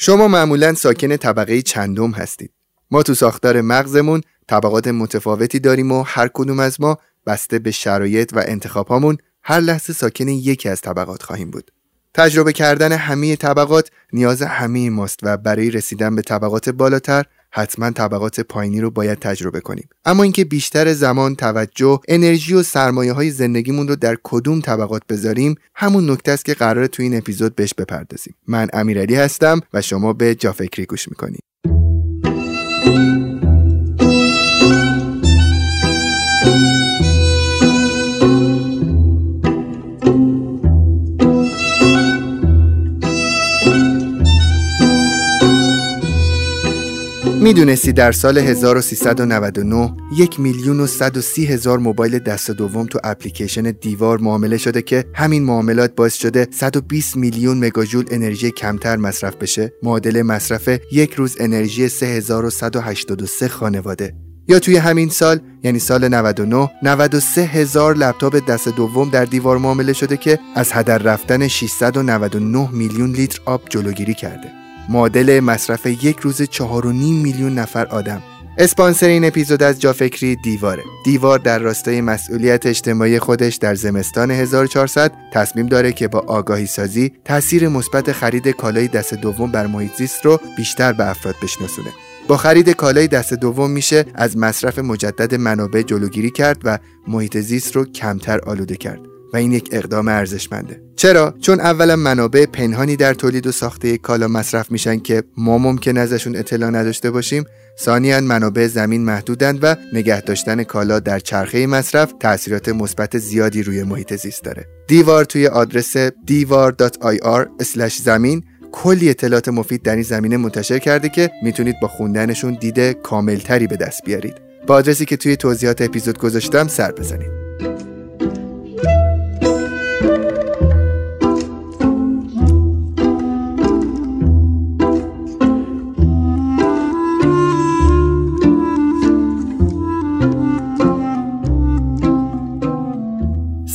شما معمولا ساکن طبقه چندم هستید. ما تو ساختار مغزمون طبقات متفاوتی داریم و هر کدوم از ما بسته به شرایط و انتخابهامون هر لحظه ساکن یکی از طبقات خواهیم بود. تجربه کردن همه طبقات نیاز همه ماست و برای رسیدن به طبقات بالاتر حتما طبقات پایینی رو باید تجربه کنیم. اما اینکه بیشتر زمان توجه انرژی و سرمایه های زندگیمون رو در کدوم طبقات بذاریم همون نکته است که قرار تو این اپیزود بهش بپردازیم. من امیرعلی هستم و شما به جافکری گوش می‌کنید. می‌دونستی در سال 1399 یک میلیون و 130 هزار موبایل دست دوم تو اپلیکیشن دیوار معامله شده که همین معاملات باعث شده 120 میلیون مگاجول انرژی کمتر مصرف بشه؟ معادل مصرف یک روز انرژی 3183 خانواده. یا توی همین سال یعنی سال 99 93 هزار لپتاپ دست دوم در دیوار معامله شده که از هدر رفتن 699 میلیون لیتر آب جلوگیری کرده. معادل مصرف یک روز 4.5 میلیون نفر آدم. اسپانسر این اپیزود از جافکری دیواره. دیوار در راستای مسئولیت اجتماعی خودش در زمستان 1400 تصمیم داره که با آگاهی سازی تاثیر مثبت خرید کالای دست دوم بر محیط زیست رو بیشتر به افراد بشناسونه. با خرید کالای دست دوم میشه از مصرف مجدد منابع جلوگیری کرد و محیط زیست رو کمتر آلوده کرد. و این یک اقدام ارزشمنده. چرا؟ چون اولا منابع پنهانی در تولید و ساخته کالا مصرف میشن که ما ممکن ازشون اطلاع نداشته باشیم. ثانیا منابع زمین محدودند و نگه داشتن کالا در چرخه مصرف تاثیرات مثبت زیادی روی محیط زیست داره. دیوار توی آدرس دیوار.ir زمین کلی اطلاعات مفید در این زمینه منتشر کرده که می‌تونید با خوندنشون دید کاملتری به دست بیارید. با آدرسی که توی توضیحات اپیزود گذاشتم سر بزنید.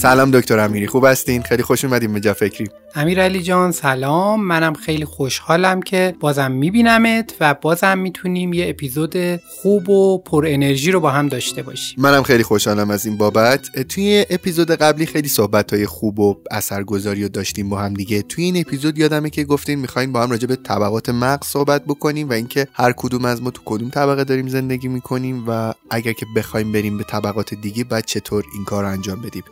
سلام دکتر امیری خوب هستین؟ خیلی خوش اومدیم به جا فکری. امیر علی جان سلام. منم خیلی خوشحالم که بازم میبینمت و بازم می‌تونیم یه اپیزود خوب و پر انرژی رو با هم داشته باشیم. منم خیلی خوشحالم از این بابت. توی اپیزود قبلی خیلی صحبت های خوب و اثرگذاری رو داشتیم با هم دیگه. توی این اپیزود یادمه که گفتیم می‌خوایم با هم راجع به طبقات مغز صحبت بکنیم و اینکه هر کدوم از ما تو کدوم طبقه داریم زندگی می‌کنیم و اگر که بخوایم بریم به طبقات دیگه بعد چطور این کار رو انجام بدیم.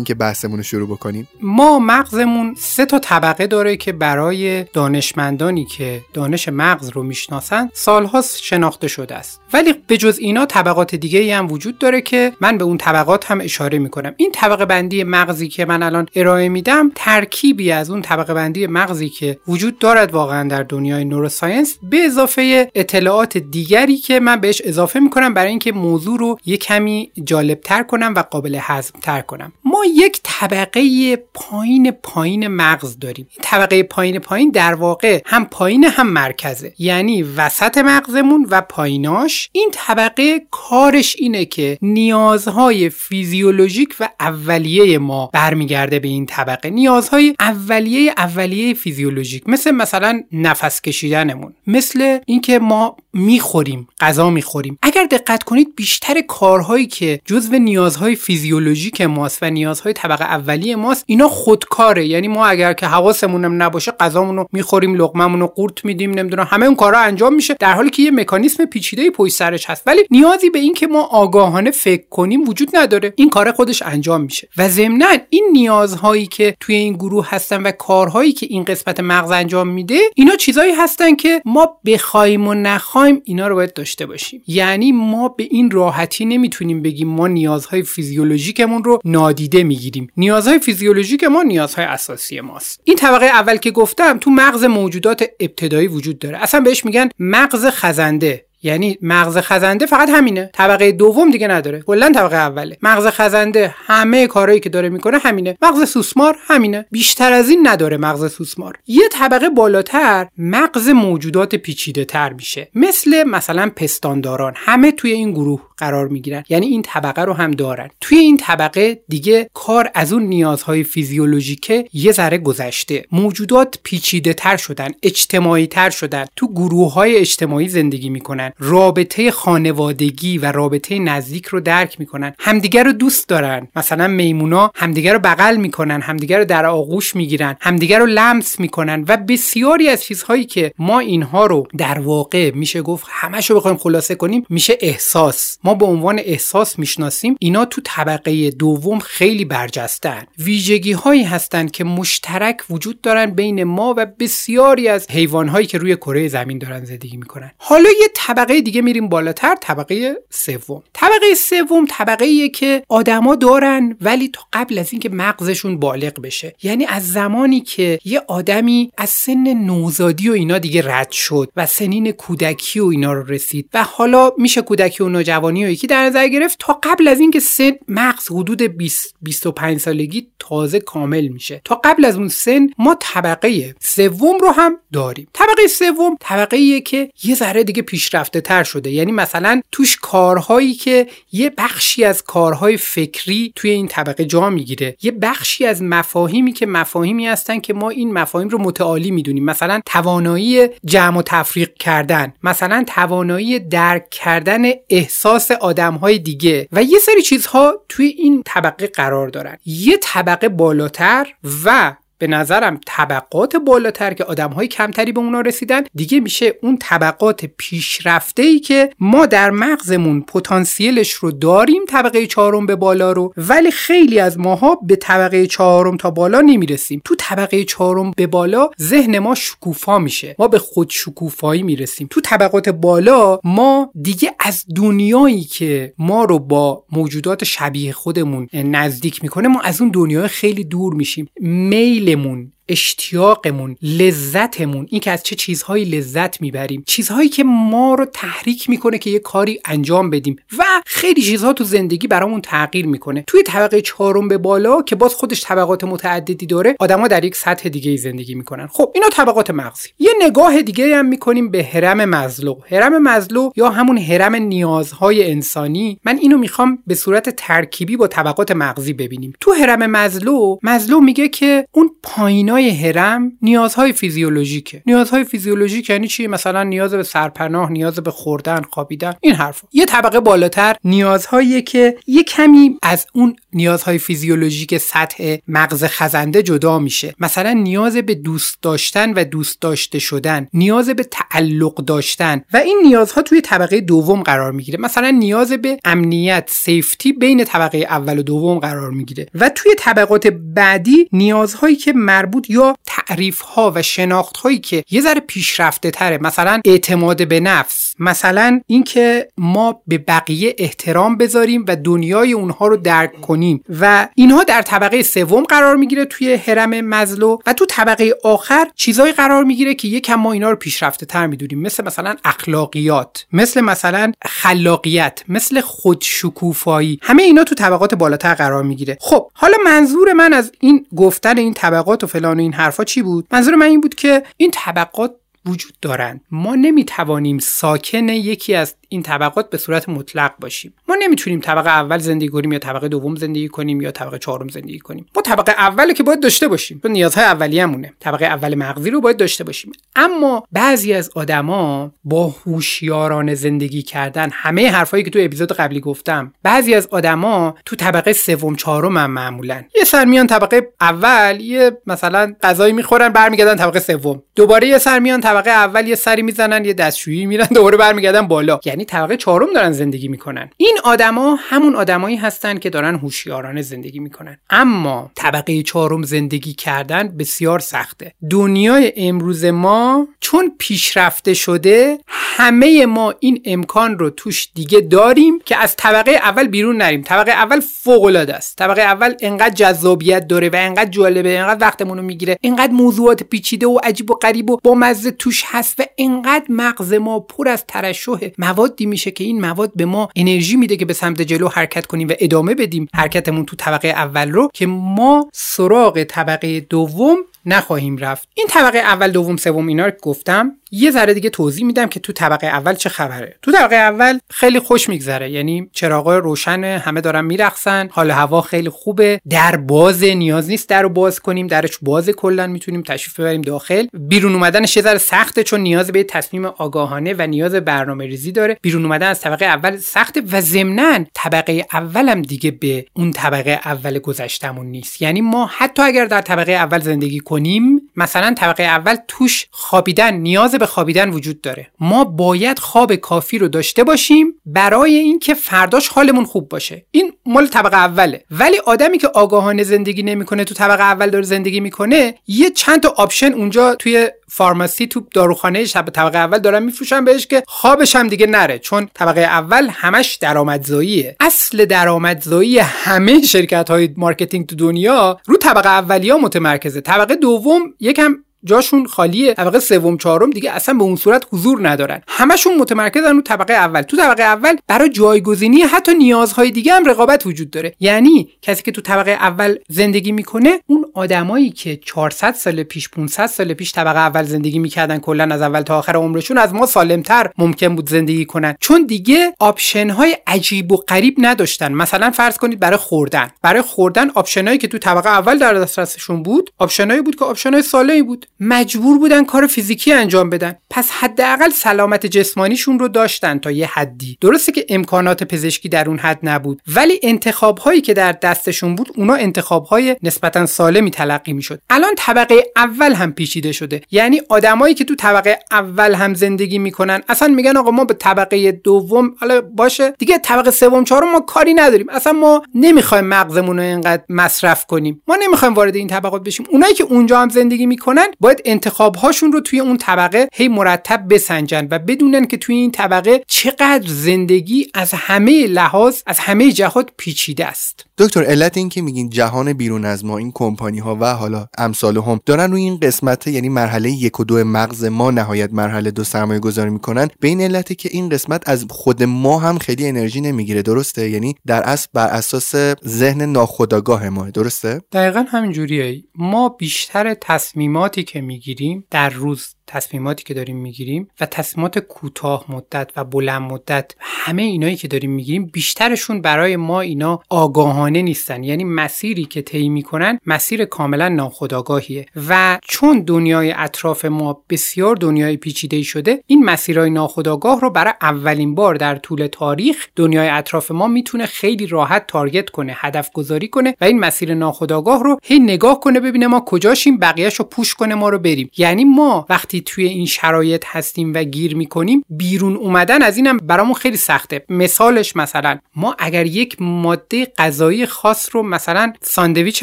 موافقین که بحثمون رو شروع بکنیم؟ ما مغزمون سه تا طبقه داره که برای دانشمندانی که دانش مغز رو می‌شناسن سالهاست شناخته شده است. ولی به جز اینا طبقات دیگه هم وجود داره که من به اون طبقات هم اشاره می‌کنم. این طبقه بندی مغزی که من الان ارائه میدم ترکیبی از اون طبقه بندی مغزی که وجود دارد واقعا در دنیای نوروساینس به اضافه اطلاعات دیگری که من بهش اضافه می‌کنم برای اینکه موضوع رو یه کمی جالبتر کنم و قابل هضم تر کنم. ما یک طبقه پایین پایین مغز داریم. این طبقه پایین پایین در واقع هم پایین هم مرکزه. یعنی وسط مغزمون و پاییناش. این طبقه کارش اینه که نیازهای فیزیولوژیک و اولیه ما برمیگرده به این طبقه. نیازهای اولیه اولیه فیزیولوژیک. مثل مثلا نفس کشیدنمون. مثل اینکه ما می‌خوریم غذا می‌خوریم. اگر دقت کنید بیشتر کارهایی که جزو نیازهای فیزیولوژیک ماست و نیازهای طبقه اولیه ماست اینا خودکاره. یعنی ما اگر که حواسمون نباشه غذامون رو می‌خوریم لقممون رو قورت میدیم نمی‌دونم همه اون کارا انجام میشه. در حالی که یه مکانیزم پیچیده پشت سرش هست. ولی نیازی به این که ما آگاهانه فکر کنیم وجود نداره. این کار خودش انجام میشه. و ضمنا این نیازهایی که توی این گروه هستن و کارهایی که این قسمت مغز انجام میده اینا چیزایی هستن که ما بخوایم و نخوایم اینا رو باید داشته باشیم. یعنی ما به این راحتی نمی‌تونیم بگیم ما نیازهای فیزیولوژیکمون رو نادیده می‌گیریم. نیازهای فیزیولوژیک ما نیازهای اساسی ماست. این طبقه اول که گفتم تو مغز موجودات ابتدایی وجود داره. اصلا بهش میگن مغز خزنده. یعنی مغز خزنده فقط همینه. طبقه دوم دیگه نداره. کلا طبقه اوله. مغز خزنده همه کارهایی که داره می‌کنه همینه. مغز سوسمار همینه. بیشتر از این نداره مغز سوسمار. یه طبقه بالاتر مغز موجودات پیچیده تر میشه. مثل مثلا پستانداران. همه توی این گروه قرار می‌گیرن. یعنی این طبقه رو هم دارن. توی این طبقه دیگه کار از اون نیازهای فیزیولوژیکه یه ذره گذشته. موجودات پیچیده تر شدن اجتماعی تر شدن تو گروه های اجتماعی زندگی می‌کنن. رابطه خانوادگی و رابطه نزدیک رو درک می‌کنن. همدیگر رو دوست دارن. مثلا میمونا همدیگر رو بغل می‌کنن همدیگر رو در آغوش می‌گیرن همدیگر رو لمس می‌کنن و بسیاری از چیزهایی که ما اینها رو در واقع میشه گفت همش رو بخوایم خلاصه کنیم میشه احساس. ما به عنوان احساس می‌شناسیم اینا تو طبقه دوم خیلی برجستن ویژگی هایی هستند که مشترک وجود دارن بین ما و بسیاری از حیوان هایی که روی کره زمین دارن زندگی می‌کنن. حالا یه طبقه دیگه میریم بالاتر طبقه سوم. طبقه سوم طبقه ایه که آدما دارن ولی تا قبل از اینکه مغزشون بالغ بشه. یعنی از زمانی که یه آدمی از سن نوزادی و اینا دیگه رد شد و سنین کودکی و اینا رو رسید و حالا میشه کودکی و نوجوانی یکی در نظر گرفت تا قبل از اینکه سن مغز حدود 20 25 سالگی تازه کامل میشه. تا قبل از اون سن ما طبقه سوم رو هم داریم. طبقه سوم طبقه ایه که یه ذره دیگه پیشرفته تر شده. یعنی مثلا توش کارهایی که یه بخشی از کارهای فکری توی این طبقه جا می‌گیره. یه بخشی از مفاهیمی که مفاهیمی هستن که ما این مفاهیم رو متعالی می‌دونیم. مثلا توانایی جمع و تفریق کردن. مثلا توانایی درک کردن احساس آدمهای دیگه. و یه سری چیزها توی این طبقه قرار دارن. یه طبقه بالاتر و به نظرم طبقات بالاتر که آدم های کمتری به اونا رسیدن دیگه میشه اون طبقات پیشرفته ای که ما در مغزمون پتانسیلش رو داریم طبقه چهارم به بالا رو ولی خیلی از ماها به طبقه چهارم تا بالا نمی‌رسیم. تو طبقه چهارم به بالا ذهن ما شکوفا میشه. ما به خود شکوفایی می‌رسیم. تو طبقات بالا ما دیگه از دنیایی که ما رو با موجودات شبیه خودمون نزدیک می‌کنه ما از اون دنیای خیلی دور میشیم. میل میلمون اشتیاقمون لذتمون این که از چه چیزهایی لذت می‌بریم. چیزهایی که ما رو تحریک می‌کنه که یه کاری انجام بدیم. و خیلی چیزها تو زندگی برامون تغییر می‌کنه. توی طبقه چهارم به بالا که باز خودش طبقات متعددی داره آدما در یک سطح دیگه زندگی می‌کنن. خب اینا طبقات مغزی یه نگاه دیگه هم می‌کنیم به هرم مزلو هرم مزلو یا همون هرم نیازهای انسانی. من اینو می‌خوام به صورت ترکیبی با طبقات مغزی ببینیم. تو هرم مزلو مزلو میگه که اون پایینای هرم نیازهای فیزیولوژیکه. نیازهای فیزیولوژیک یعنی چی؟ مثلا نیاز به سرپناه نیاز به خوردن خوابیدن این حرفا. یه طبقه بالاتر نیازهایی که یه کمی از اون نیازهای فیزیولوژیک سطح مغز خزنده جدا میشه. مثلا نیاز به دوست داشتن و دوست داشته شدن نیاز به تعلق داشتن و این نیازها توی طبقه دوم قرار می‌گیره. مثلا نیاز به امنیت سیفتی بین طبقه اول و دوم قرار می‌گیره. و توی طبقات بعدی نیازهایی که مربوط یا تعریف ها و شناخت هایی که یه ذره پیشرفته تره. مثلا اعتماد به نفس. مثلا اینکه ما به بقیه احترام بذاریم و دنیای اونها رو درک کنیم و اینها در طبقه سوم قرار می‌گیره توی هرم مزلو و تو طبقه آخر چیزایی قرار می‌گیره که یکم ما اینا رو پیشرفته تر می‌دونیم. مثل مثلا اخلاقیات مثل مثلا خلاقیت مثل خودشکوفایی. همه اینا تو طبقات بالاتر قرار می‌گیره. خب حالا منظور من از این گفتن این طبقات و فلان و این حرفا چی بود؟ منظور من این بود که این طبقات وجود دارند. ما نمی‌توانیم ساکن یکی از این طبقات به صورت مطلق باشیم. ما نمی‌تونیم طبقه اول زندگی کنیم یا طبقه دوم زندگی کنیم یا طبقه چهارم زندگی کنیم. ما طبقه اولی که باید داشته باشیم. چون نیازهای اولیه‌مونه طبقه اول مغزی رو باید داشته باشیم. اما بعضی از آدما با هوشیارانه زندگی کردن همه حرفایی که تو اپیزود قبلی گفتم بعضی از آدما تو طبقه سوم چهارم هم معمولا. یه سر میان طبقه اول یه مثلا غذایی می‌خورن برمیگردن طبقه سوم. دوباره یه سر میان طبقه اول یه سری می‌زنن یه دستشویی میرن دوباره برمیگردن بالا. یعنی طبقه چهارم دارن زندگی می‌کنن. این آدما همون آدمایی هستن که دارن هوشیارانه زندگی می‌کنن. اما طبقه چهارم زندگی کردن بسیار سخته. دنیای امروز ما چون پیشرفته شده همه ما این امکان رو توش دیگه داریم که از طبقه اول بیرون نریم. طبقه اول فوق العاده است. طبقه اول انقدر جذابیت داره و انقدر جالبه انقدر وقتمون رو می‌گیره انقدر موضوعات پیچیده و عجیب و غریب و با مزه توش هست و انقدر مغز ما پر از ترشح موادی میشه که این مواد به ما انرژی میده که به سمت جلو حرکت کنیم و ادامه بدیم. حرکتمون تو طبقه اول رو که ما سراغ طبقه دوم نخواهیم رفت. این طبقه اول دوم سوم اینا رو گفتم یه ذره دیگه توضیح میدم که تو طبقه اول چه خبره. تو طبقه اول خیلی خوش میگذره. یعنی چراغای روشن همه دارن میرقصن حال هوا خیلی خوبه. در باز نیاز نیست در رو باز کنیم درش باز کلا می‌تونیم تشریف ببریم داخل. بیرون اومدنش یه ذره سخته چون نیاز به تصمیم آگاهانه و نیاز برنامه ریزی داره. بیرون اومدن از طبقه اول سخته و ضمنا طبقه اولم دیگه به اون طبقه اول گذشتمونم نیست. یعنی ما حتی اگر در طبقه اول زندگی کنیم مثلا طبقه اول توش خوابیدن نیاز به خوابیدن وجود داره. ما باید خواب کافی رو داشته باشیم برای اینکه فرداش حالمون خوب باشه. این مال طبقه اوله. ولی آدمی که آگاهانه زندگی نمی‌کنه تو طبقه اول داره زندگی می‌کنه یه چند تا option اونجا توی pharmacy تو داروخانه شب طبقه اول دارن میفروشن بهش که خوابش هم دیگه نره چون طبقه اول همش درآمدزاییه. اصل درآمدزایی همه شرکت های marketing تو دنیا رو طبقه اولیه متمرکزه. طبقه دوم یکم جاشون خالیه. طبقه سوم چهارم دیگه اصلا به اون صورت حضور ندارن. همشون متمرکزن رو طبقه اول. تو طبقه اول برای جایگزینی حتی نیازهای دیگه هم رقابت وجود داره. یعنی کسی که تو طبقه اول زندگی می‌کنه اون آدمایی که 400 سال پیش 500 سال پیش طبقه اول زندگی می‌کردن کلا از اول تا آخر عمرشون از ما سالمتر ممکن بود زندگی کنن. چون دیگه option های عجیب و غریب نداشتن. مثلا فرض کنید برای خوردن. برای خوردن option ایی که تو طبقه اول در دسترسشون بود option ایی بود که option ای سالمی بود. مجبور بودن کار فیزیکی انجام بدن. پس حداقل سلامت جسمانیشون رو داشتن تا یه حدی. درسته که امکانات پزشکی در اون حد نبود ولی انتخاب هایی که در دستشون بود اونا انتخاب های نسبتا سالمی تلقی می‌شد. الان طبقه اول هم پیچیده شده. یعنی آدمایی که تو طبقه اول هم زندگی می‌کنن اصلا میگن آقا ما به طبقه دوم حالا باشه. دیگه طبقه سوم چهارم ما کاری نداریم. اصلا ما نمی‌خوایم مغزمون رو اینقدر مصرف کنیم. ما نمی‌خوایم وارد این طبقات بشیم. اونایی که اونجا هم زندگی می‌کنن باید انتخاب هاشون رو توی اون طبقه هی مرتب بسنجن و بدونن که توی این طبقه چقدر زندگی از همه لحاظ از همه جهات پیچیده است. دکتر علت این که میگین جهان بیرون از ما این کمپانی ها و حالا امثال هم دارن روی این قسمت یعنی مرحله یک و دو مغز ما نهایت مرحله دو سرمایه گذاری می‌کنن. به این علتی که این قسمت از خود ما هم خیلی انرژی نمی‌گیره درسته؟ یعنی در اصل بر اساس ذهن ناخودآگاه ما درسته؟ دقیقا همین جوریه. ما بیشتر تصمیماتی که می‌گیریم در روز تصمیماتی که داریم می‌گیریم و تصمیمات کوتاه مدت و بلند مدت همه اینایی که داریم می‌گیریم بیشترشون برای ما اینا آگاهانه نیستن. یعنی مسیری که طی می‌کنن مسیر کاملا ناخودآگاهیه. و چون دنیای اطراف ما بسیار دنیای پیچیده شده این مسیرهای ناخودآگاه رو برای اولین بار در طول تاریخ دنیای اطراف ما می‌تونه خیلی راحت target کنه هدف گذاری کنه و این مسیر ناخودآگاه رو هی نگاه کنه ببینه ما کجاشیم بقیه‌ش رو push کنه ما رو بریم. یعنی ما وقتی توی این شرایط هستیم و گیر می‌کنیم بیرون اومدن از اینم برامون خیلی سخته. مثالش مثلا ما اگر یک ماده غذایی خاص رو مثلا ساندویچ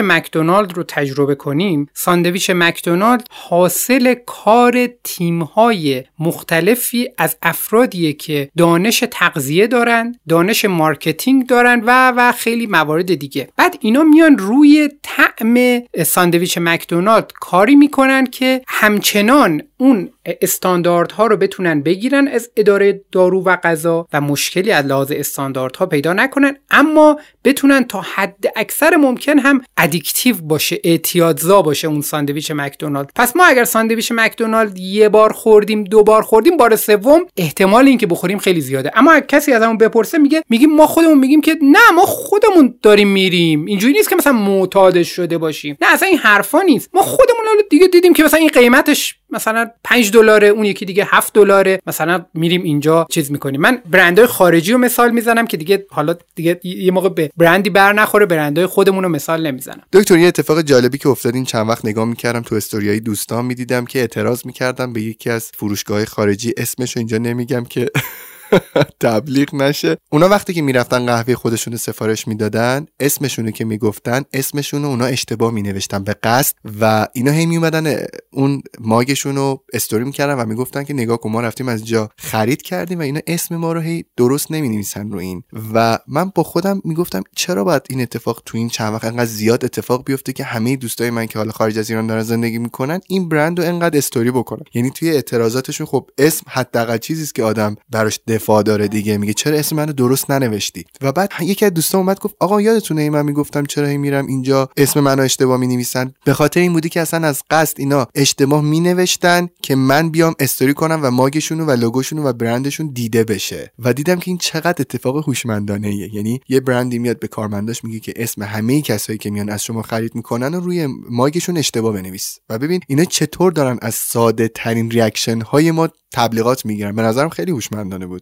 مکدونالد رو تجربه کنیم ساندویچ مکدونالد حاصل کار تیمهای مختلفی از افرادیه که دانش تغذیه دارن دانش marketing دارن و و خیلی موارد دیگه. بعد اینا میان روی طعم ساندویچ مکدونالد کاری می‌کنن که همچنان اون استانداردها رو بتونن بگیرن از اداره دارو و غذا و مشکلی از لحاظ استانداردها پیدا نکنن اما بتونن تا حد اکثر ممکن هم addictive باشه اعتیادزا باشه اون ساندویچ مکدونالد. پس ما اگر ساندویچ مکدونالد یه بار خوردیم دو بار خوردیم بار سوم احتمال اینکه بخوریم خیلی زیاده. اما کسی از همون بپرسه میگه میگیم ما خودمون میگیم که نه ما خودمون داریم میریم. اینجوری نیست که مثلا معتادش شده باشیم. نه اصلا این حرفا نیست. ما خودمون دیگه دیدیم که مثلا این قیمتش مثلا 5 دلاره اون یکی دیگه 7 دلاره. مثلا میریم اینجا چیز می‌کنیم. من برندهای خارجی رو مثال می‌زنم که دیگه حالا دیگه یه موقع به برندی بر نخوره برندهای خودمون رو مثال نمی‌زنم. دکتر یه اتفاق جالبی که افتاد این چند وقت نگاه می‌کردم تو استوریای دوستان می‌دیدم که اعتراض می‌کردم به یکی از فروشگاه خارجی. اسمش رو اینجا نمیگم که تبلیغ نشه. اونا وقتی که می‌رفتن قهوه خودشون سفارش می‌دادن اسمشونو که می‌گفتن اسمشونو اونا اشتباه مینوشتن به قصد و اینا هی میومدن اون ماگشون رو استوری می‌کردن و می‌گفتن که نگاه کن ما رفتیم از جا خرید کردیم و اینا اسم ما رو هی درست نمی‌نویسن رو این. و من با خودم می‌گفتم چرا باید این اتفاق تو این چند وقت انقدر زیاد اتفاق بیفته که همه دوستای من که حالا خارج از ایران دارن زندگی می‌کنن این برند رو انقدر استوری بکنن؟ یعنی توی اعتراضاتشون خب اسم حداقل چیزی که آدم براش دفاع داره دیگه. میگه چرا اسم منو درست ننوشتی؟ و بعد یکی از دوستان اومد گفت آقا یادتونه ای من می‌گفتم چرا هی میرم اینجا اسم منو اشتباه می نویسن به خاطر این بودی که اصلا از قصد اینا اشتباه می نوشتن که من بیام استوری کنم و ماگشون و لوگوشون و برندشون دیده بشه. و دیدم که این چقدر اتفاق هوشمندانه یعنی یه برندی میاد به کارمنداش میگه که اسم همه کسایی که میان از شما خرید می‌کنن و روی ماگشون اشتباه بنویس. و ببین اینا چطور دارن از ساده ترین reaction های ما تبلیغات می‌گیرن؟ به نظرم خیلی هوشمندانه بود.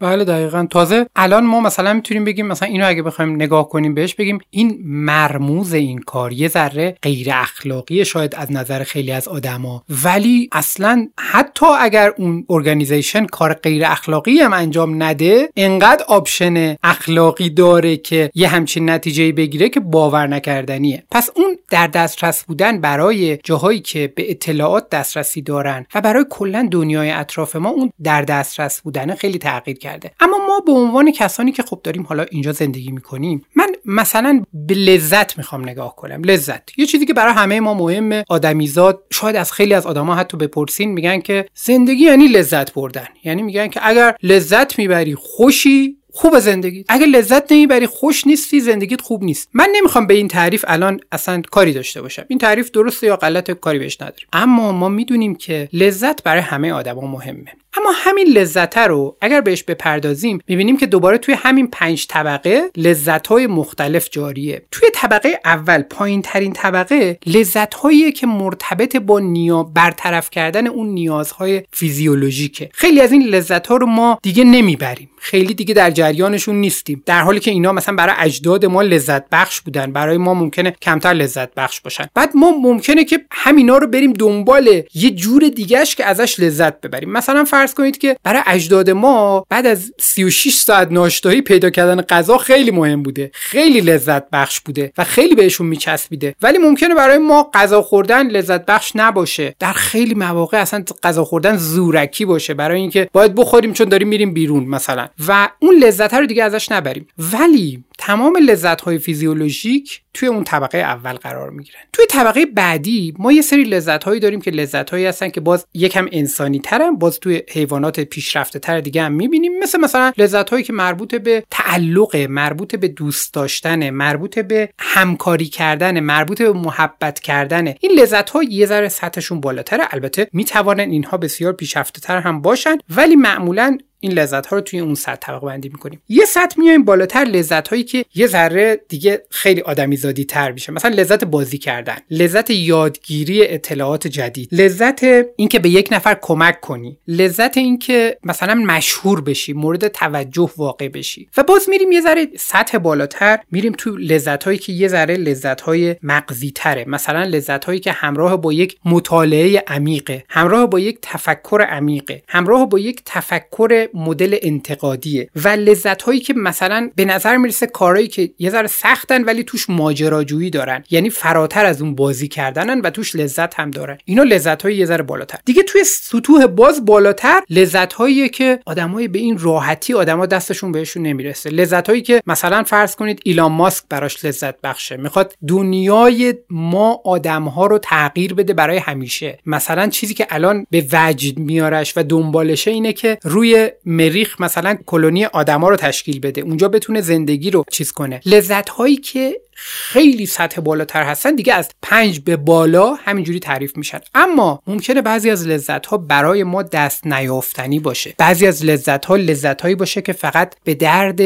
بله دقیقا. تازه الان ما مثلا می‌تونیم بگیم مثلا اینو اگه بخوایم نگاه کنیم بهش بگیم این مرموز این کار یه ذره غیر اخلاقی شاید از نظر خیلی از آدما. ولی اصلا حتی اگر اون organization کار غیر اخلاقی هم انجام نده انقدر option اخلاقی داره که یه همچین نتیجه بگیره که باور نکردنیه. پس اون در دسترس بودن برای جاهایی که به اطلاعات دسترسی دارن و برای کلا دنیای اطراف ما اون در دسترس بودن خیلی تغییر کرده اما ما به عنوان کسانی که خب داریم حالا اینجا زندگی می‌کنیم من مثلا به لذت می‌خوام نگاه کنم. لذت. یه چیزی که برای همه ما مهمه آدمیزاد. شاید از خیلی از آدما حتی بپرسین میگن که زندگی یعنی لذت بردن. یعنی میگن که اگر لذت می‌بری خوشی خوب زندگی. اگه لذت نمی‌بری خوش نیستی زندگیت خوب نیست. من نمی‌خوام به این تعریف الان اصلا کاری داشته باشم. این تعریف درسته یا غلط کاری بهش نداریم. اما ما می‌دونیم که لذت برای همه آدما مهمه. اما همین لذت رو اگر بهش بپردازیم می‌بینیم که دوباره توی همین پنج طبقه لذت های مختلف جاریه. توی طبقه اول پایین ترین طبقه لذت که مرتبط با نیا برطرف کردن اون نیازهای فیزیولوژیکه. خیلی از این لذت ها رو ما دیگه نمی‌بریم. خیلی دیگه در جریانشون نیستیم. در حالی که اینا مثلا برای اجداد ما لذت بخش بودن. برای ما ممکنه کمتر لذت بخش باشن. بعد ما ممکنه که همینا رو بریم دنبال یه جور دیگهش که ازش لذت ببریم. مثلا فرض کنید که برای اجداد ما بعد از 36 ساعت ناشتایی پیدا کردن غذا خیلی مهم بوده. خیلی لذت بخش بوده و خیلی بهشون میچسبیده. ولی ممکنه برای ما غذا خوردن لذت بخش نباشه. در خیلی مواقع اصلا غذا خوردن زورکی باشه. برای اینکه باید بخوریم چون داریم میریم بیرون مثلا. و اون لذت رو دیگه ازش نبریم. ولی تمام لذت های فیزیولوژیک توی اون طبقه اول قرار می‌گیرن. توی طبقه بعدی ما یه سری لذت هایی داریم که لذت هایی هستن که باز یکم انسانی ترن باز توی حیوانات پیشرفته تر دیگه هم می‌بینیم. مثل مثلا لذت هایی که مربوط به تعلق مربوط به دوست داشتن مربوط به همکاری کردن مربوط به محبت کردن. این لذت ها یه ذره سطحشون بالاتره. البته می‌توانن اینها بسیار پیشرفته تر هم باشن ولی معمولا این لذت ها رو توی اون سطح طبقه بندی می‌کنیم. یه سطح میایم بالاتر لذت هایی که یه ذره دیگه خیلی آدمی زادی تر میشه. مثلا لذت بازی کردن لذت یادگیری اطلاعات جدید لذت اینکه به یک نفر کمک کنی لذت اینکه مثلا مشهور بشی مورد توجه واقع بشی. و باز میریم یه ذره سطح بالاتر میریم تو لذت هایی که یه ذره لذت های مغزی تره مثلا لذت هایی که همراه با یک مطالعه عمیقه همراه با یک تفکر عمیقه همراه با یک تفکر مدل انتقادیه و لذت هایی که مثلا به نظر می‌رسه کارهایی که یه ذره سختن ولی توش ماجراجویی دارن. یعنی فراتر از اون بازی کردنن و توش لذت هم دارن. اینا لذت های یه ذره بالاتر. دیگه توی سطوح باز بالاتر لذت هایی که آدمای به این راحتی آدما دستشون بهشون نمی‌رسه. لذت هایی که مثلا فرض کنید ایلان ماسک براش لذت بخشه. می‌خواد دنیای ما آدم ها رو تغییر بده برای همیشه. مثلا چیزی که الان به وجد میارش و دنبالشه اینه که روی مریخ مثلا کلونی آدما رو تشکیل بده اونجا بتونه زندگی رو چیز کنه. لذت هایی که خیلی سطح بالاتر هستن دیگه از پنج به بالا همینجوری تعریف میشن. اما ممکنه بعضی از لذت ها برای ما دست نیافتنی باشه. بعضی از لذت ها لذت هایی باشه که فقط به درد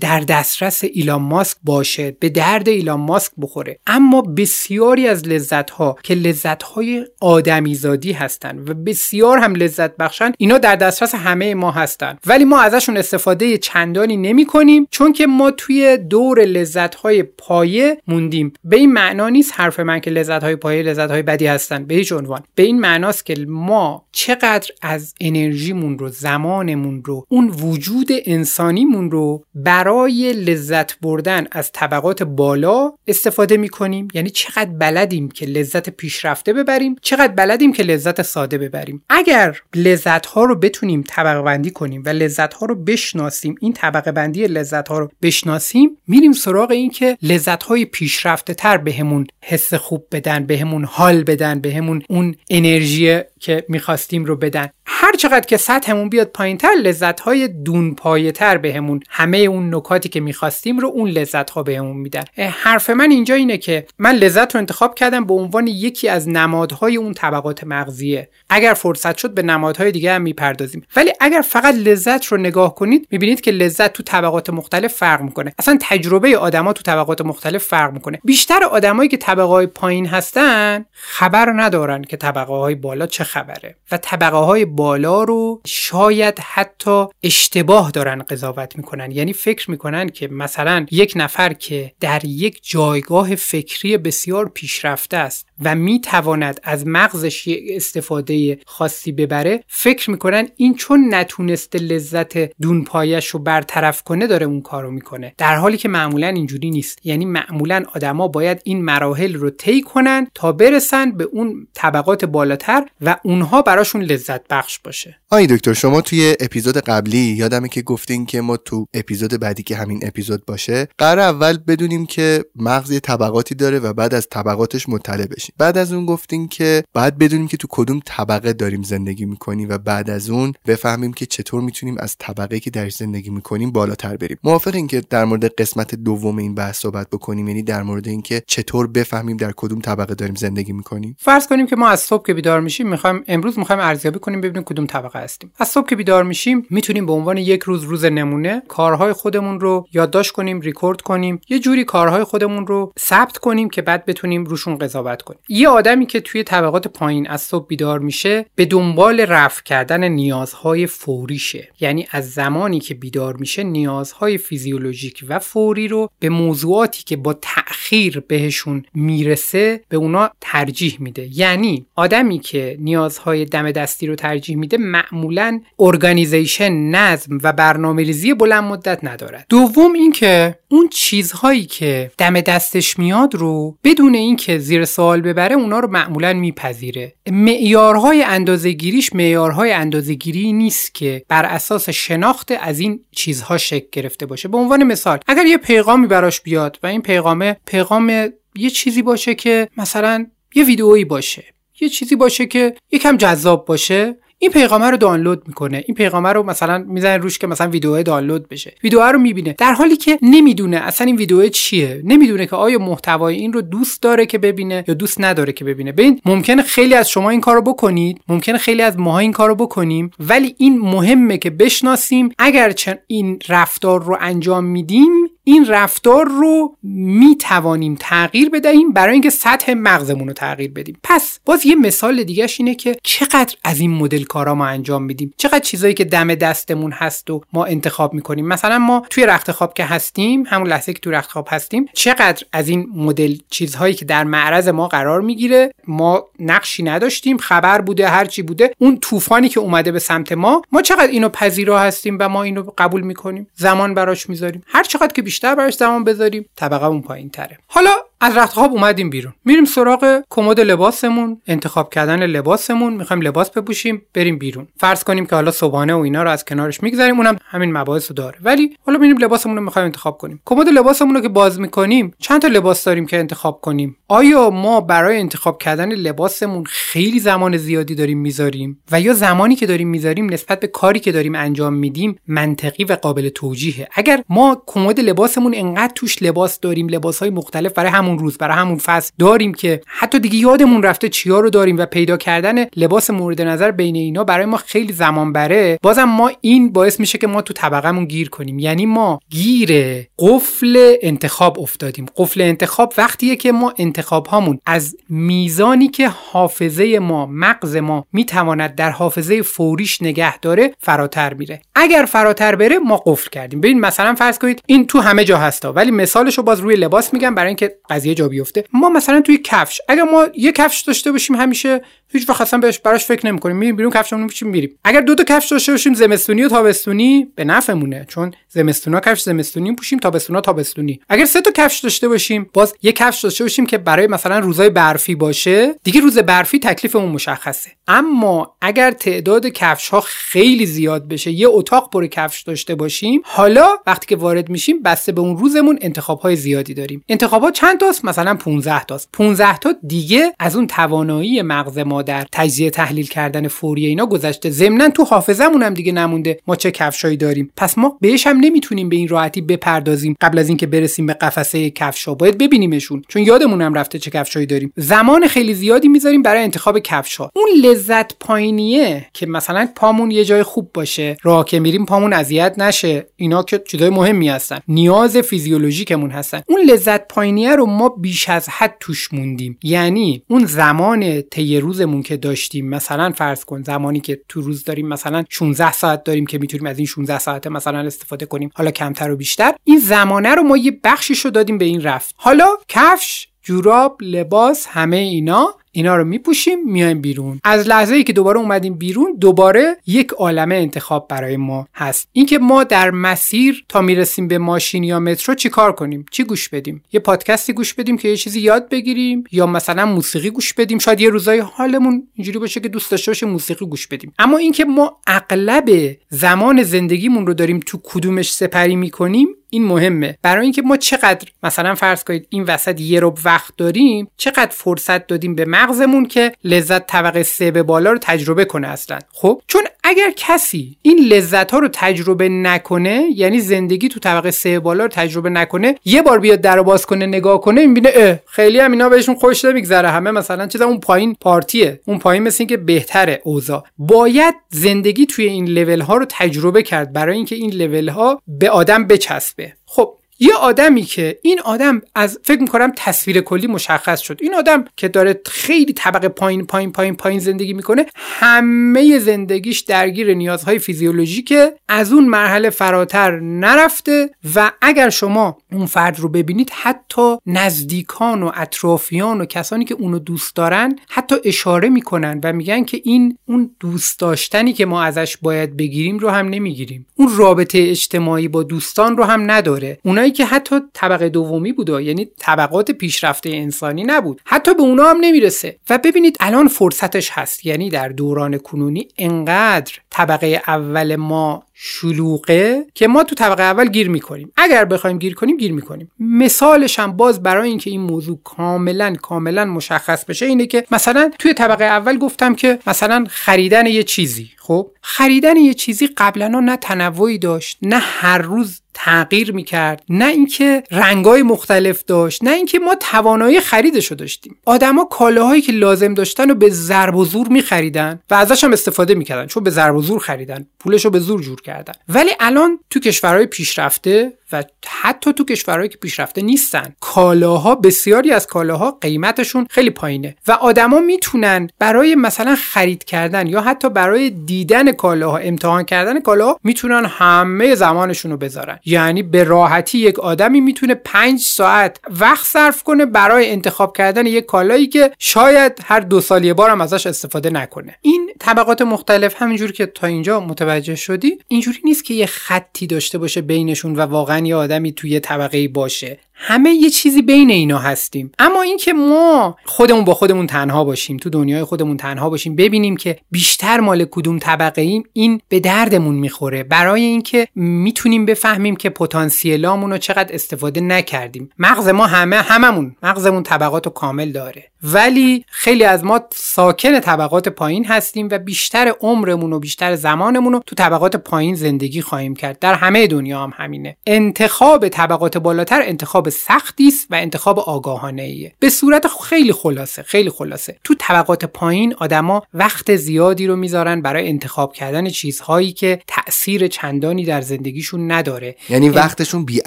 در دسترس ایلان ماسک باشه به درد ایلان ماسک بخوره. اما بسیاری از لذت ها که لذت های آدمیزادی هستن و بسیار هم لذت بخشن اینا در دسترس همه ما هستن. ولی ما ازشون استفاده چندانی نمی کنیم چون که ما توی دور لذت های پای موندیم. به این معنا نیست حرف من که لذت های پایه لذت های بدی هستن. به هیچ عنوان. به این معناست که ما چقدر از انرژیمون رو زمانمون رو اون وجود انسانیمون رو برای لذت بردن از طبقات بالا استفاده می‌کنیم. یعنی چقدر بلدیم که لذت پیشرفته ببریم چقدر بلدیم که لذت ساده ببریم. اگر لذت ها رو بتونیم طبقه بندی کنیم و لذت ها رو بشناسیم این طبقه بندی لذت ها رو بشناسیم میریم سراغ این که لذت های پیشرفته تر بهمون حس خوب بدن بهمون حال بدن بهمون اون انرژی که می‌خواستیم رو بدن. هر چقدر که سطحمون بیاد پایینتر لذت های دون پایه بهمون همه اون نکاتی که می‌خواستیم رو اون لذت ها بهمون میدن. حرف من اینجا اینه که من لذت رو انتخاب کردم به عنوان یکی از نمادهای اون طبقات مغزیه. اگر فرصت شد به نمادهای دیگه هم می‌پردازیم. ولی اگر فقط لذت رو نگاه کنید می‌بینید که لذت تو طبقات مختلف فرق می‌کنه. اصلا تجربه آدما تو طبقات مختلف فرق می‌کنه. بیشتر آدمایی که طبقه پایین هستن خبر ندارن که طبقه های بالا چه خبره. و طبقه های بالا رو شاید حتی اشتباه دارن قضاوت می‌کنن. یعنی فکر می‌کنن که مثلا یک نفر که در یک جایگاه فکری بسیار پیشرفته است و می‌تواند از مغزش استفاده خاصی ببره فکر می‌کنن این چون نتونسته لذت دونپایش رو برطرف کنه داره اون کارو می‌کنه. در حالی که معمولا اینجوری نیست. یعنی معمولا آدما باید این مراحل رو طی کنن تا برسن به اون طبقات بالاتر و اونها براشون لذت بخش باشه. آی دکتر شما توی اپیزود قبلی یادمه که گفتین که ما تو اپیزود بعدی که همین اپیزود باشه قرار اول بدونیم که مغز طبقاتی داره و بعد از طبقاتش مطلع بشیم. بعد از اون گفتین که بعد بدونیم که تو کدوم طبقه داریم زندگی می‌کنیم و بعد از اون بفهمیم که چطور می‌تونیم از طبقه که در زندگی می‌کنیم بالاتر بریم. موافقین که در مورد قسمت دوم این بحث صحبت بکنیم یعنی در مورد اینکه چطور بفهمیم در کدوم طبقه داریم زندگی می‌کنیم؟ فرض کنیم که ما از صبح که بیدار میشیم می‌خوایم امروز می‌خوایم ارزیابی کنیم ببینیم کدوم طبقه هستیم. از صبح که بیدار میشیم می‌تونیم به عنوان یک روز روز نمونه کارهای خودمون رو یادداشت کنیم ریکورد کنیم یه جوری کارهای خودمون رو ثبت کنیم که بعد بتونیم روشون قضاوت کنیم. یه آدمی که توی طبقات پایین از صبح بیدار میشه به دنبال رفع کردن نیازهای فوریشه. یعنی از زمانی که بیدار میشه نیازهای فیزیولوژیک و فوری رو به موضوعاتی که با تأخیر بهشون می‌رسه به اونا ترجیح میده. یعنی آدمی که نیازهای دم دستی رو ترجیح میده معمولا organization نظم و برنامه ریزی بلند مدت ندارد. دوم اینکه اون چیزهایی که دم دستش میاد رو بدون اینکه زیر سوال ببره اونا رو معمولا میپذیره. معیارهای اندازهگیریش معیارهای اندازهگیری نیست که بر اساس شناخت از این چیزها شکل گرفته باشه. به عنوان مثال اگر یه پیغامی براش بیاد و این پیغامه پیغام یه چیزی باشه که مثلا یه ویدئویی باشه یه چیزی باشه که یکم جذاب باشه این پیغامه رو دانلود می‌کنه. این پیغامه رو مثلا می‌زنه روش که مثلا ویدیو دانلود بشه. ویدیو رو می‌بینه. در حالی که نمی‌دونه اصلا این ویدیو چیه. نمی‌دونه که آیا محتوای این رو دوست داره که ببینه یا دوست نداره که ببینه. ببین ممکنه خیلی از شما این کارو بکنید. ممکنه خیلی از ماها این کارو بکنیم. ولی این مهمه که بشناسیم. اگر این رفتار رو انجام میدیم این رفتار رو می توانیم تغییر بدهیم برای اینکه سطح مغزمون رو تغییر بدیم. پس باز یه مثال دیگهش اینه که چقدر از این مدل کارا ما انجام میدیم؟ چقدر چیزایی که دم دستمون هست و ما انتخاب می‌کنیم؟ مثلا ما توی رخت خواب که هستیم همون لحظه که توی رخت خواب هستیم چقدر از این مدل چیزهایی که در معرض ما قرار می‌گیره ما نقشی نداشتیم خبر بوده هر چی بوده اون طوفانی که اومده به سمت ما ما چقدر اینو پذیرا هستیم و ما اینو قبول می‌کنیم؟ زمان براش می‌ذاریم. هر چقدر که براش زمان بذاریم. طبقه اون پایین تره حالا از رخت خواب اومدیم بیرون. میریم سراغ کمد لباسمون انتخاب کردن لباسمون. می‌خوایم لباس بپوشیم بریم بیرون. فرض کنیم که حالا صبحانه و اینا رو از کنارش می‌گذاریم اونم همین مباحث رو داره. ولی حالا میریم لباسمون رو می‌خوایم انتخاب کنیم. کمد لباسمون رو که باز می‌کنیم چند تا لباس داریم که انتخاب کنیم؟ آیا ما برای انتخاب کردن لباسمون خیلی زمان زیادی داریم می‌ذاریم؟ و یا زمانی که داریم می‌ذاریم نسبت به کاری که داریم انجام میدیم منطقی و قابل توجیهه؟ اگر ما کمد لباسمون انقدر توش لباس داریم لباسهای مختلف برای همون روز برای همون فصل داریم که حتی دیگه یادمون رفته چیا رو داریم و پیدا کردن لباس مورد نظر بین اینا برای ما خیلی زمان بره. بازم ما این باعث میشه که ما تو طبقهمون گیر کنیم. یعنی ما گیر قفل انتخاب افتادیم. قفل انتخاب وقتیه که ما انتخاب هامون از میزانی که حافظه ما مغز ما می‌تواند در حافظه فوریش نگه داره فراتر میره. اگر فراتر بره ما قفل کردیم. ببین مثلا فرض کنید این تو همه جا هستا ولی مثالش رو باز روی لباس میگم برای اینکه قضیه جا بیفته. ما مثلا توی کفش اگر ما یه کفش داشته باشیم همیشه هیچ وقت اصلا بهش براش فکر نمی‌کنیم. میریم بیرون کفشمون میپوشیم میریم اگر دو تا کفش داشته باشیم زمستونی و تابستونی به نفعمونه چون زمستونا کفش زمستونی پوشیم تابستونا تابستونی. اگر سه تا کفش داشته باشیم باز یه کفش داشته باشیم که برای مثلا روزای برفی باشه دیگه روز برفی تکلیفمون مشخصه. اما اگر تعداد کفش ها خیلی زیاد بشه یه اتاق پر کفش داشته باشیم حالا وقتی که وارد میشیم بسته به اون روزمون انتخاب های زیادی داریم. انتخابات چند تاست؟ مثلا 15 تاست. 15 تا دیگه از اون توانایی مغز ما در تجزیه تحلیل کردن فوری اینا گذشته. ضمنا تو حافظمون هم دیگه نمونده. ما چه کفشایی داریم؟ پس ما بهش هم نمی‌تونیم به این راحتی بپردازیم قبل از اینکه برسیم به قفسه کفشا. باید ببینیمشون. چون یادمون هم رفته چه کفشایی داریم. زمان خیلی زیادی می‌ذاریم برای انتخاب کفشا. اون لذت پایینیه که مثلا پامون یه جای خوب باشه. راه که میریم پامون اذیت نشه. اینا که چیزای مهمی هستن. نیاز فیزیولوژیکمون هستن. اون لذت پایینیه رو ما بیش از حد توش موندیم. یعنی اون زمان طی روزمون که داشتیم مثلا فرض کن زمانی که تو روز داریم مثلا 16 ساعت داریم که می‌تونیم از این 16 ساعت مثلا استفاده کنیم حالا کمتر و بیشتر این زمانه رو ما یه بخشیش رو دادیم به این رفت. حالا کفش جوراب لباس همه اینا اینا رو میپوشیم میایم بیرون. از لحظه ای که دوباره اومدیم بیرون دوباره یک عالمه انتخاب برای ما هست. اینکه ما در مسیر تا می‌رسیم به ماشین یا مترو چی کار کنیم؟ چی گوش بدیم؟ یه پادکستی گوش بدیم که یه چیزی یاد بگیریم یا مثلا موسیقی گوش بدیم؟ شاید یه روزای حالمون اینجوری باشه که دوست داشته باشه موسیقی گوش بدیم. اما اینکه ما اغلب زمان زندگیمون رو داریم تو کدومش سپری می‌کنیم این مهمه. برای اینکه ما چقدر مثلا فرض کنید این وسط یه رب وقت داریم چقدر فرصت دادیم به مغزمون که لذت طبقه سه به بالا رو تجربه کنه اصلا. خب؟ چون اگر کسی این لذت ها رو تجربه نکنه یعنی زندگی تو طبقه سه بالا رو تجربه نکنه یه بار بیاد در باز کنه نگاه کنه می‌بینه خیلی هم اینا بهشون خوش نمیگذره. همه مثلا چیزا اون پایین پارتیه. اون پایین مثل اینکه بهتره اوضاع. باید زندگی توی این لول ها رو تجربه کرد برای اینکه این لول ها به آدم بچسبه. خب یه آدمی که این آدم از فکر می‌کنم تصویر کلی مشخص شد. این آدم که داره خیلی طبقه پایین پایین پایین پایین زندگی می‌کنه همه زندگیش درگیر نیازهای فیزیولوژیکه از اون مرحله فراتر نرفته و اگر شما اون فرد رو ببینید حتی نزدیکان و اطرافیان و کسانی که اونو دوست دارن حتی اشاره می‌کنن و میگن که این اون دوست داشتنی که ما ازش باید بگیریم رو هم نمی‌گیریم. اون رابطه اجتماعی با دوستان رو هم نداره. اونایی که حتی طبقه دومی بود یعنی طبقات پیشرفته انسانی نبود. حتی به اونا هم نمی‌رسه. و ببینید الان فرصتش هست. یعنی در دوران کنونی انقدر طبقه اول ما شلوغه که ما تو طبقه اول گیر می‌کنیم. اگر بخوایم گیر کنیم گیر می‌کنیم. مثالش هم باز برای اینکه این موضوع کاملا کاملا مشخص بشه اینه که مثلا توی طبقه اول گفتم که مثلا خریدن یه چیزی. خب خریدن یه چیزی قبلا نه تنوعی داشت نه هر روز تغییر می‌کرد نه اینکه رنگای مختلف داشت نه اینکه ما توانایی خریدش رو داشتیم. آدما کالاهایی که لازم داشتن رو به ضرب و زور میخریدن و ازش هم استفاده می‌کردن چون به ضرب و زور خریدن. پولش رو به زور جور ولی الان تو کشورهای پیشرفته و حتی تو کشورهایی که پیشرفته نیستن. کالاها بسیاری از کالاها قیمتشون خیلی پایینه. و آدما می‌تونن برای مثلا خرید کردن یا حتی برای دیدن کالاها امتحان کردن کالاها می‌تونن همه زمانشون رو بذارن. یعنی به راحتی یک آدمی می‌تونه پنج ساعت وقت صرف کنه برای انتخاب کردن یک کالایی که شاید هر دو سال یه بار هم ازش استفاده نکنه. این طبقات مختلف همینجور که تا اینجا متوجه شدی اینجوری نیست که یه خطی داشته باشه بینشون و واقعا یه آدمی توی طبقه باشه. همه یه چیزی بین اینا هستیم. اما اینکه ما خودمون با خودمون تنها باشیم تو دنیای خودمون تنها باشیم ببینیم که بیشتر مال کدوم طبقه ایم این به دردمون می‌خوره. برای اینکه می‌تونیم بفهمیم که پتانسیلامون رو چقدر استفاده نکردیم. مغز ما همه هممون مغزمون طبقات رو کامل داره. ولی خیلی از ما ساکن طبقات پایین هستیم و بیشتر عمرمون و بیشتر زمانمون رو تو طبقات پایین زندگی خواهیم کرد. در همه دنیا هم همینه. انتخاب طبقات بالاتر انتخاب سختی است و انتخاب آگاهانه ایه به صورت خیلی خلاصه خیلی خلاصه. تو طبقات پایین آدما وقت زیادی رو می‌ذارن برای انتخاب کردن چیزهایی که تاثیر چندانی در زندگیشون نداره. یعنی وقتشون بی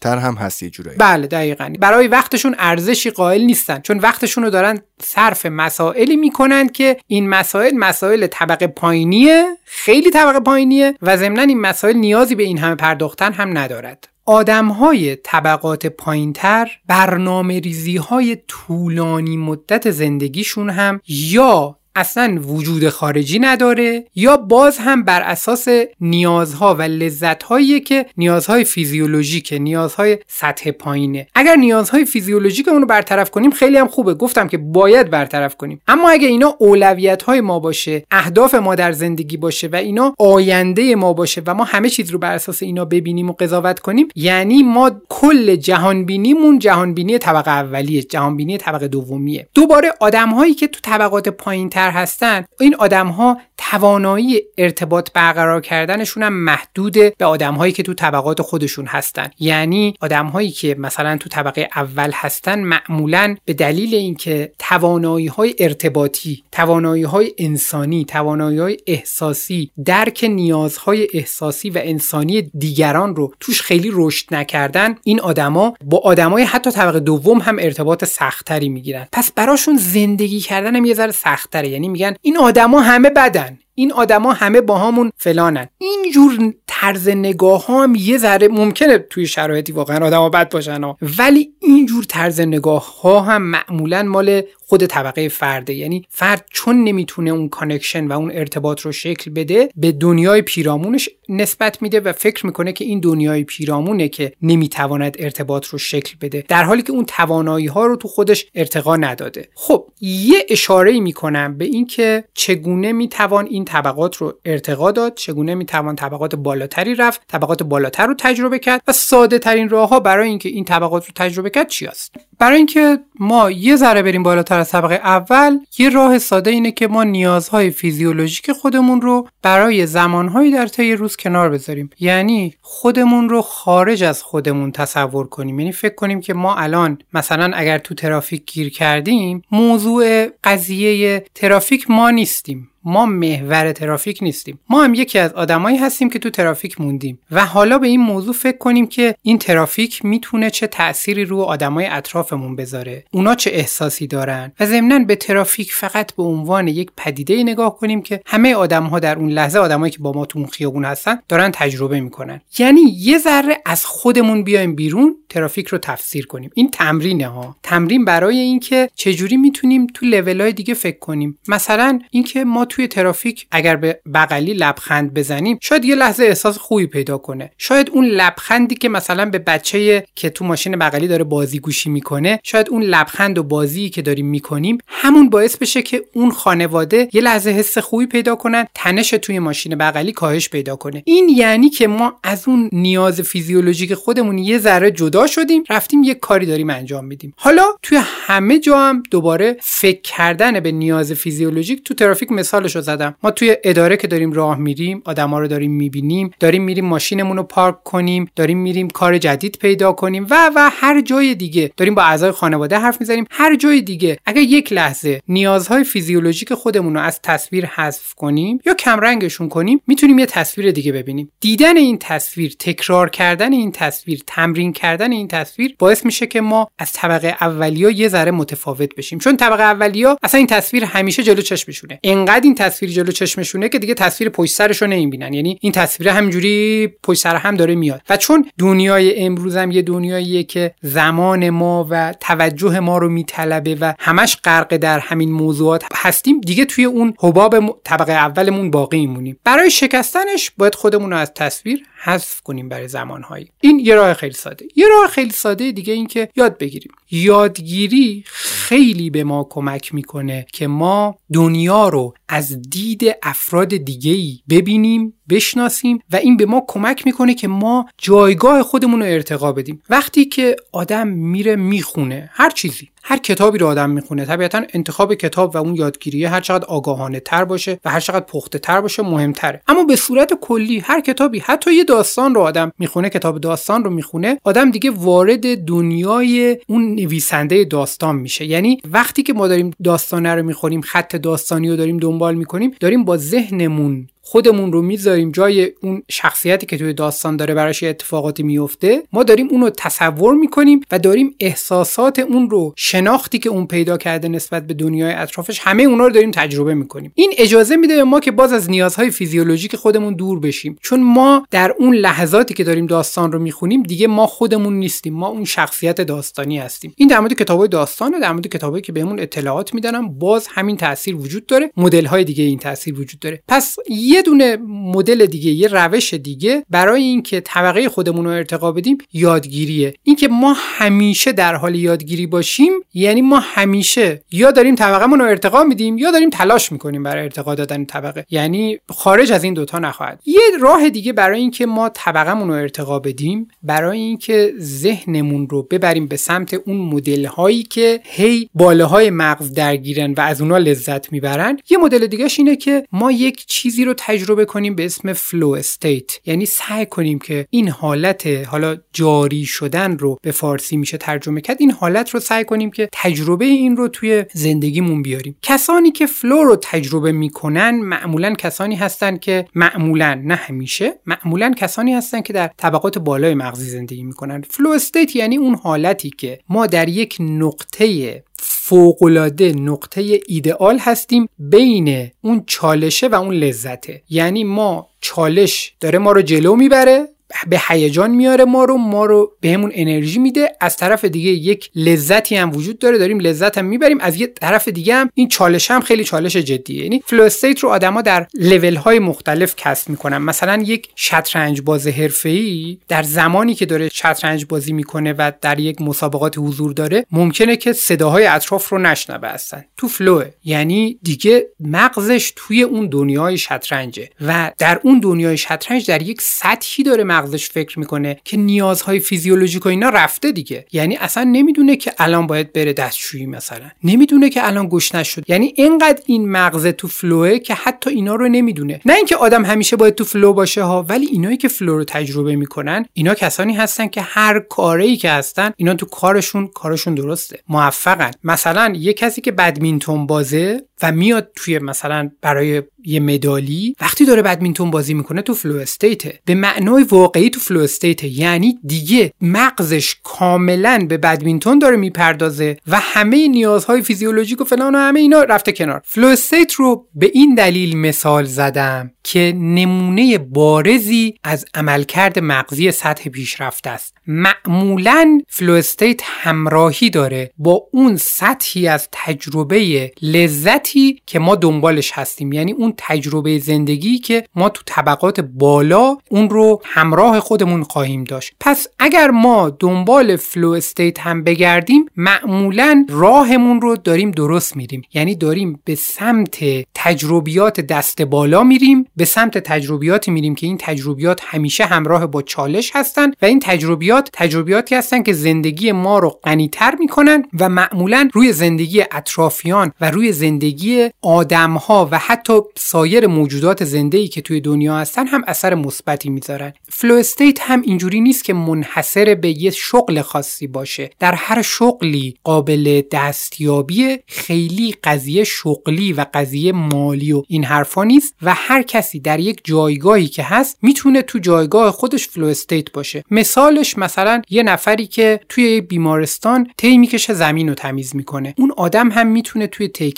تر هم هست یه جورایی. بله دقیقا. برای وقتشون ارزشی قائل نیستن چون وقتشون رو دارن صرف مسائلی می‌کنن که این مسائل مسائل طبقه پایینیه خیلی طبقه پایینیه و ضمنا این مسائل نیازی به این همه پرداختن هم ندارد. آدم های طبقات پایینتر برنامه ریزی های طولانی مدت زندگیشون هم یا اصلا وجود خارجی نداره یا باز هم بر اساس نیازها و لذتهایی که نیازهای فیزیولوژیک نیازهای سطح پایینه. اگر نیازهای فیزیولوژیک اون رو برطرف کنیم خیلی هم خوبه. گفتم که باید برطرف کنیم. اما اگه اینا اولویت های ما باشه اهداف ما در زندگی باشه و اینا آینده ما باشه و ما همه چیز رو بر اساس اینا ببینیم و قضاوت کنیم یعنی ما کل جهان بینیمون جهان بینی طبقه اولیه جهان بینی طبقه دومیه. دوباره آدم هایی که تو طبقات پایین تر هستن این آدم ها توانایی ارتباط برقرار کردنشون هم محدود به آدم هایی که تو طبقات خودشون هستن. یعنی آدم هایی که مثلا تو طبقه اول هستن معمولا به دلیل اینکه توانایی های ارتباطی توانایی های انسانی توانایی های احساسی درک نیازهای احساسی و انسانی دیگران رو توش خیلی رشد نکردن این آدما با آدمای حتی طبقه دوم هم ارتباط سختتری می‌گیرن. پس براشون زندگی کردن هم یه ذره سختتره یعنی میگن این آدما همه بدن این آدما همه با همون فلانن اینجور طرز نگاه ها هم یه ذره ممکنه توی شرایطی واقعا آدما بد باشن ها. ولی اینجور طرز نگاه ها هم معمولا مال خود طبقه فرده. یعنی فرد چون نمی‌تونه اون connection و اون ارتباط رو شکل بده به دنیای پیرامونش نسبت میده و فکر می‌کنه که این دنیای پیرامونه که نمی‌تواند ارتباط رو شکل بده. در حالی که اون توانایی ها رو تو خودش ارتقا نداده. خب یه اشاره می‌کنم به اینکه چگونه می‌توان این طبقات رو ارتقا داد چگونه می‌توان طبقات بالاتری رفت طبقات بالاتر رو تجربه کرد و ساده ترین راه ها برای اینکه این طبقات رو تجربه کرد چی است؟ برای اینکه ما یه ذره بریم بالاتر از طبقه اول یه راه ساده اینه که ما نیازهای فیزیولوژیک خودمون رو برای زمانهایی در طی روز کنار بذاریم. یعنی خودمون رو خارج از خودمون تصور کنیم. یعنی فکر کنیم که ما الان مثلا اگر تو ترافیک گیر کردیم موضوع قضیه ترافیک ما نیستیم. ما محور ترافیک نیستیم. ما هم یکی از آدمایی هستیم که تو ترافیک موندیم. و حالا به این موضوع فکر کنیم که این ترافیک می‌تونه چه تأثیری رو آدمای اطرافمون بذاره. اونا چه احساسی دارن؟ و ضمنا به ترافیک فقط به عنوان یک پدیده نگاه کنیم که همه آدم ها در اون لحظه آدمایی که با ما تو اون خیابون هستن دارن تجربه می‌کنن. یعنی یه ذره از خودمون بیایم بیرون ترافیک رو تفسیر کنیم. این تمرینه ها. تمرین برای اینکه چجوری می‌تونیم تو لول دیگه فکر کنیم. مثلا اینکه ما توی ترافیک اگر به بغلی لبخند بزنیم شاید یه لحظه احساس خوبی پیدا کنه. شاید اون لبخندی که مثلا به بچه که تو ماشین بغلی داره بازی گوشی می‌کنه شاید اون لبخند و بازی که داریم می‌کنیم همون باعث بشه که اون خانواده یه لحظه حس خوبی پیدا کنن تنش توی ماشین بغلی کاهش پیدا کنه. این یعنی که ما از اون نیاز فیزیولوژیک خودمون یه ذره جدا شدیم رفتیم یه کاری داریم انجام میدیم. حالا توی همه جا هم دوباره فکر کردن به نیاز فیزیولوژیک تو ترافیک مثال مثالشو زدم. ما توی اداره که داریم راه میریم آدما رو داریم می‌بینیم داریم میریم ماشینمون رو پارک کنیم داریم میریم کار جدید پیدا کنیم و و هر جای دیگه داریم با اعضای خانواده حرف می‌زنیم. هر جای دیگه اگر یک لحظه نیازهای فیزیولوژیک خودمون رو از تصویر حذف کنیم یا کمرنگشون کنیم می‌تونیم یه تصویر دیگه ببینیم. دیدن این تصویر تکرار کردن این تصویر تمرین کردن این تصویر باعث میشه که ما از طبقه اولیا یه ذره متفاوت بشیم. چون طبقه اولیا اصلا این تصویر همیشه جلو چشمشونه. انقدر تصویر جلو چشمشونه که دیگه تصویر پشت سرش رو نمی‌بینن. یعنی این تصویر همینجوری پشت سر هم داره میاد. و چون دنیای امروز هم یه دنیاییه که زمان ما و توجه ما رو میطلبه و همش غرق در همین موضوعات هستیم دیگه توی اون حباب طبقه اولمون باقی میمونیم. برای شکستنش باید خودمون رو از تصویر حذف کنیم برای زمانهایی. این یه راه خیلی ساده. یه راه خیلی ساده دیگه این که یاد بگیریم. یادگیری خیلی به ما کمک می‌کنه که ما دنیا رو از دید افراد دیگه ای ببینیم بشناسیم و این به ما کمک می‌کنه که ما جایگاه خودمون رو ارتقا بدیم. وقتی که آدم میره می‌خونه هر چیزی هر کتابی رو آدم می‌خونه طبیعتا انتخاب کتاب و اون یادگیریه هر چقدر آگاهانه تر باشه و هر چقدر پخته تر باشه مهمتره. اما به صورت کلی هر کتابی حتی یه داستان رو آدم می‌خونه کتاب داستان رو می‌خونه آدم دیگه وارد دنیای اون نویسنده داستان میشه. یعنی وقتی که ما داریم داستانه رو می‌خونیم خط داستانی رو داریم دنبال می‌کنیم داریم با ذهنمون خودمون رو می‌ذاریم جای اون شخصیتی که توی داستان داره براش اتفاقاتی میفته ما داریم اون رو تصور می‌کنیم و داریم احساسات اون رو شناختی که اون پیدا کرده نسبت به دنیای اطرافش همه اونا رو داریم تجربه می‌کنیم. این اجازه میده به ما که باز از نیازهای فیزیولوژیک خودمون دور بشیم. چون ما در اون لحظاتی که داریم داستان رو می‌خونیم دیگه ما خودمون نیستیم. ما اون شخصیت داستانی هستیم. این در مورد کتابای داستانه در مورد کتابایی که بهمون اطلاعات میدن باز همین تاثیر وجود داره. مدل های دیگه این تاثیر وجود داره. پس یه دونه مدل دیگه یه روش دیگه برای اینکه طبقه خودمون رو ارتقا بدیم یادگیریه. اینکه ما همیشه در حال یادگیری باشیم یعنی ما همیشه یا داریم طبقهمون رو ارتقا میدیم یا داریم تلاش می‌کنیم برای ارتقا دادن طبقه. یعنی خارج از این دوتا نخواهد. یه راه دیگه برای اینکه ما طبقهمون رو ارتقا بدیم برای اینکه ذهنمون رو ببریم به سمت اون مدل هایی که هی باله های مغز درگیرن و از اونا لذت می‌برن یه مدل دیگهش اینه که ما یک چیزی رو تجربه کنیم به اسم flow state یعنی سعی کنیم که این حالت حالا جاری شدن رو به فارسی میشه ترجمه کرد این حالت رو سعی کنیم که تجربه این رو توی زندگیمون بیاریم. کسانی که flow رو تجربه می‌کنن معمولا کسانی هستن که معمولا نه همیشه معمولا کسانی هستن که در طبقات بالای مغزی زندگی می‌کنن. flow state یعنی اون حالتی که ما در یک نقطه فوقالعاده نقطه ایدئال هستیم بین اون چالشه و اون لذته. یعنی ما چالش داره ما رو جلو می‌بره به هیجان میاره ما رو ما رو بهمون انرژی میده. از طرف دیگه یک لذتی هم وجود داره داریم لذت هم می‌بریم. از یه طرف دیگه هم این چالش هم خیلی چالش جدیه. یعنی flow state رو آدما در level های مختلف کسب می‌کنن. مثلا یک شطرنج باز حرفه‌ای در زمانی که داره شطرنج بازی می‌کنه و در یک مسابقات حضور داره ممکنه که صداهای اطراف رو نشنوه هستن تو flow یعنی دیگه مغزش توی اون دنیای شطرنجه و در اون دنیای شطرنج در یک سطحی داره مغزش فکر می‌کنه که نیازهای فیزیولوژیک و اینا رفته دیگه. یعنی اصلا نمی‌دونه که الان باید بره دستشویی مثلا. نمی‌دونه که الان گشنش شد یعنی اینقدر این مغز تو flow ه که حتی اینا رو نمی‌دونه. نه اینکه آدم همیشه باید تو flow باشه ها ولی اینایی که flow رو تجربه می‌کنن اینا کسانی هستن که هر کاری که هستن اینا تو کارشون کارشون درسته. موفقن. مثلا یه کسی که بدمینتون بازه و میاد توی مثلا برای یه مدالی وقتی داره بدمینتون بازی می‌کنه تو flow state ه به معنای واقعی تو flow state ه یعنی دیگه مغزش کاملا به بدمینتون داره می‌پردازه و همه نیازهای فیزیولوژیک و فلان و همه اینا رفته کنار. flow state رو به این دلیل مثال زدم که نمونه بارزی از عملکرد مغزی سطح پیشرفته است. معمولا flow state همراهی داره با اون سطحی از تجربه لذتی که ما دنبالش هستیم. یعنی اون تجربه زندگی که ما تو طبقات بالا اون رو همراه خودمون خواهیم داشت. پس اگر ما دنبال flow state هم بگردیم معمولا راهمون رو داریم درست میریم. یعنی داریم به سمت تجربیات دست بالا میریم به سمت تجربیاتی میریم که این تجربیات همیشه همراه با چالش هستن و این تجربیات تجربیاتی هستن که زندگی ما رو غنیتر می‌کنن و معمولا روی زندگی اطرافیان و روی زندگی آدمها و حتی سایر موجودات زنده که توی دنیا هستن هم اثر مثبتی می‌ذارن. flow state هم اینجوری نیست که منحصر به یه شغل خاصی باشه. در هر شغلی قابل دستیابی خیلی قضیه شغلی و قضیه مالی و این حرفا نیست و هر کسی در یک جایگاهی که هست می‌تونه تو جایگاه خودش flow state باشه. مثالش مثلا یه نفری که توی بیمارستان تی می‌کشه زمین رو تمیز می‌کنه. اون آدم هم می‌تونه توی تی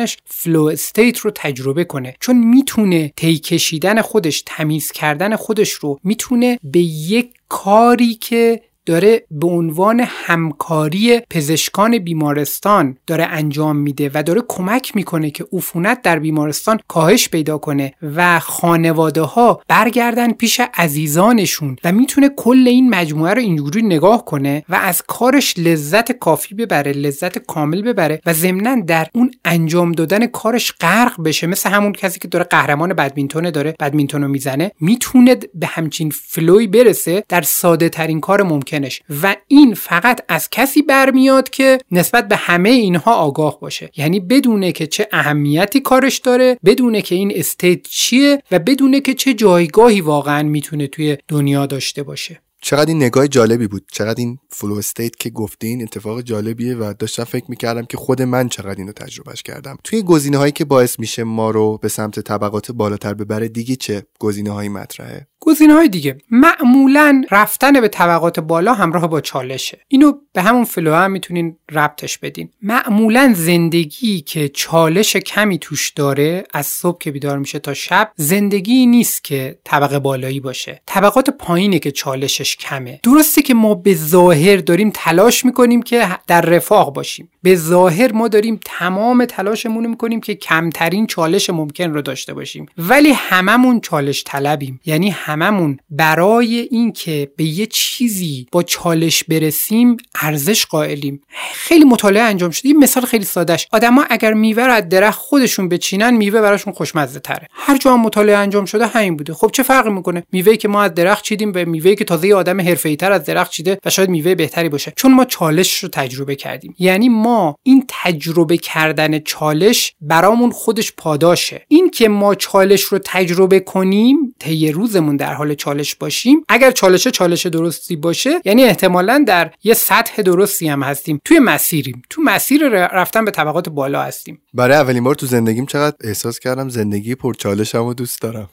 کشیدنش flow state رو تجربه کنه. چون می‌تونه تی کشیدن خودش تمیز کردن خودش رو می‌تونه به یک کاری که داره به عنوان همکاری پزشکان بیمارستان داره انجام میده و داره کمک می‌کنه که عفونت در بیمارستان کاهش پیدا کنه و خانواده ها برگردن پیش عزیزانشون و می‌تونه کل این مجموعه رو اینجوری نگاه کنه و از کارش لذت کافی ببره لذت کامل ببره و ضمنا در اون انجام دادن کارش غرق بشه. مثل همون کسی که داره قهرمان بدمینتون داره بدمینتون رو می‌زنه می‌تونه به همچین flow ی برسه در ساده ترین کار ممکن و این فقط از کسی برمیاد که نسبت به همه اینها آگاه باشه. یعنی بدونه که چه اهمیتی کارش داره بدونه که این state چیه و بدونه که چه جایگاهی واقعا می‌تونه توی دنیا داشته باشه. چقدر این نگاه جالبی بود. چقدر این flow state که گفتین اتفاق جالبیه و داشتم فکر می‌کردم که خود من چقدر اینو تجربهش کردم. توی گزینه هایی که باعث میشه ما رو به سمت طبقات بالاتر ببره دیگه چه گزینه هایی مطرحه؟ گزینه های دیگه. معمولا رفتن به طبقات بالا همراه با چالشه. اینو به همون فلو هم می‌تونین ربطش بدین. معمولا زندگی که چالش کمی توش داره از صبح که بیدار میشه تا شب زندگی نیست که طبقه بالایی باشه. طبقات پایینه که چالشش کمه. درسته که ما به ظاهر داریم تلاش می‌کنیم که در رفاه باشیم. به ظاهر ما داریم تمام تلاشمون رو می‌کنیم که کمترین چالش ممکن رو داشته باشیم. ولی هممون چالش طلبیم. یعنی هممون برای اینکه به یه چیزی با چالش برسیم ارزش قائلیم. خیلی مطالعه انجام شده. این مثال خیلی سادهش. آدما اگر میوه رو از درخت خودشون بچینن میوه براشون خوشمزه تره هر جا مطالعه انجام شده همین بوده. خب چه فرقی می‌کنه؟ میوهی که ما از درخت چیدیم به میوهی که تازه آدم حرفه‌ای تر از درخت چیده و شاید میوه بهتری باشه. چون ما چالش رو تجربه کردیم. یعنی ما این تجربه کردن چالش برامون خودش پاداشه. این که ما چالش رو تجربه کنیم طی روزمون در حال چالش باشیم اگر چالش چالش درستی باشه یعنی احتمالا در یه سطح درستی هم هستیم. توی مسیریم. تو مسیر رفتن به طبقات بالا هستیم. برای اولین بار تو زندگیم چقدر احساس کردم زندگی پرچالشم رو دوست دارم.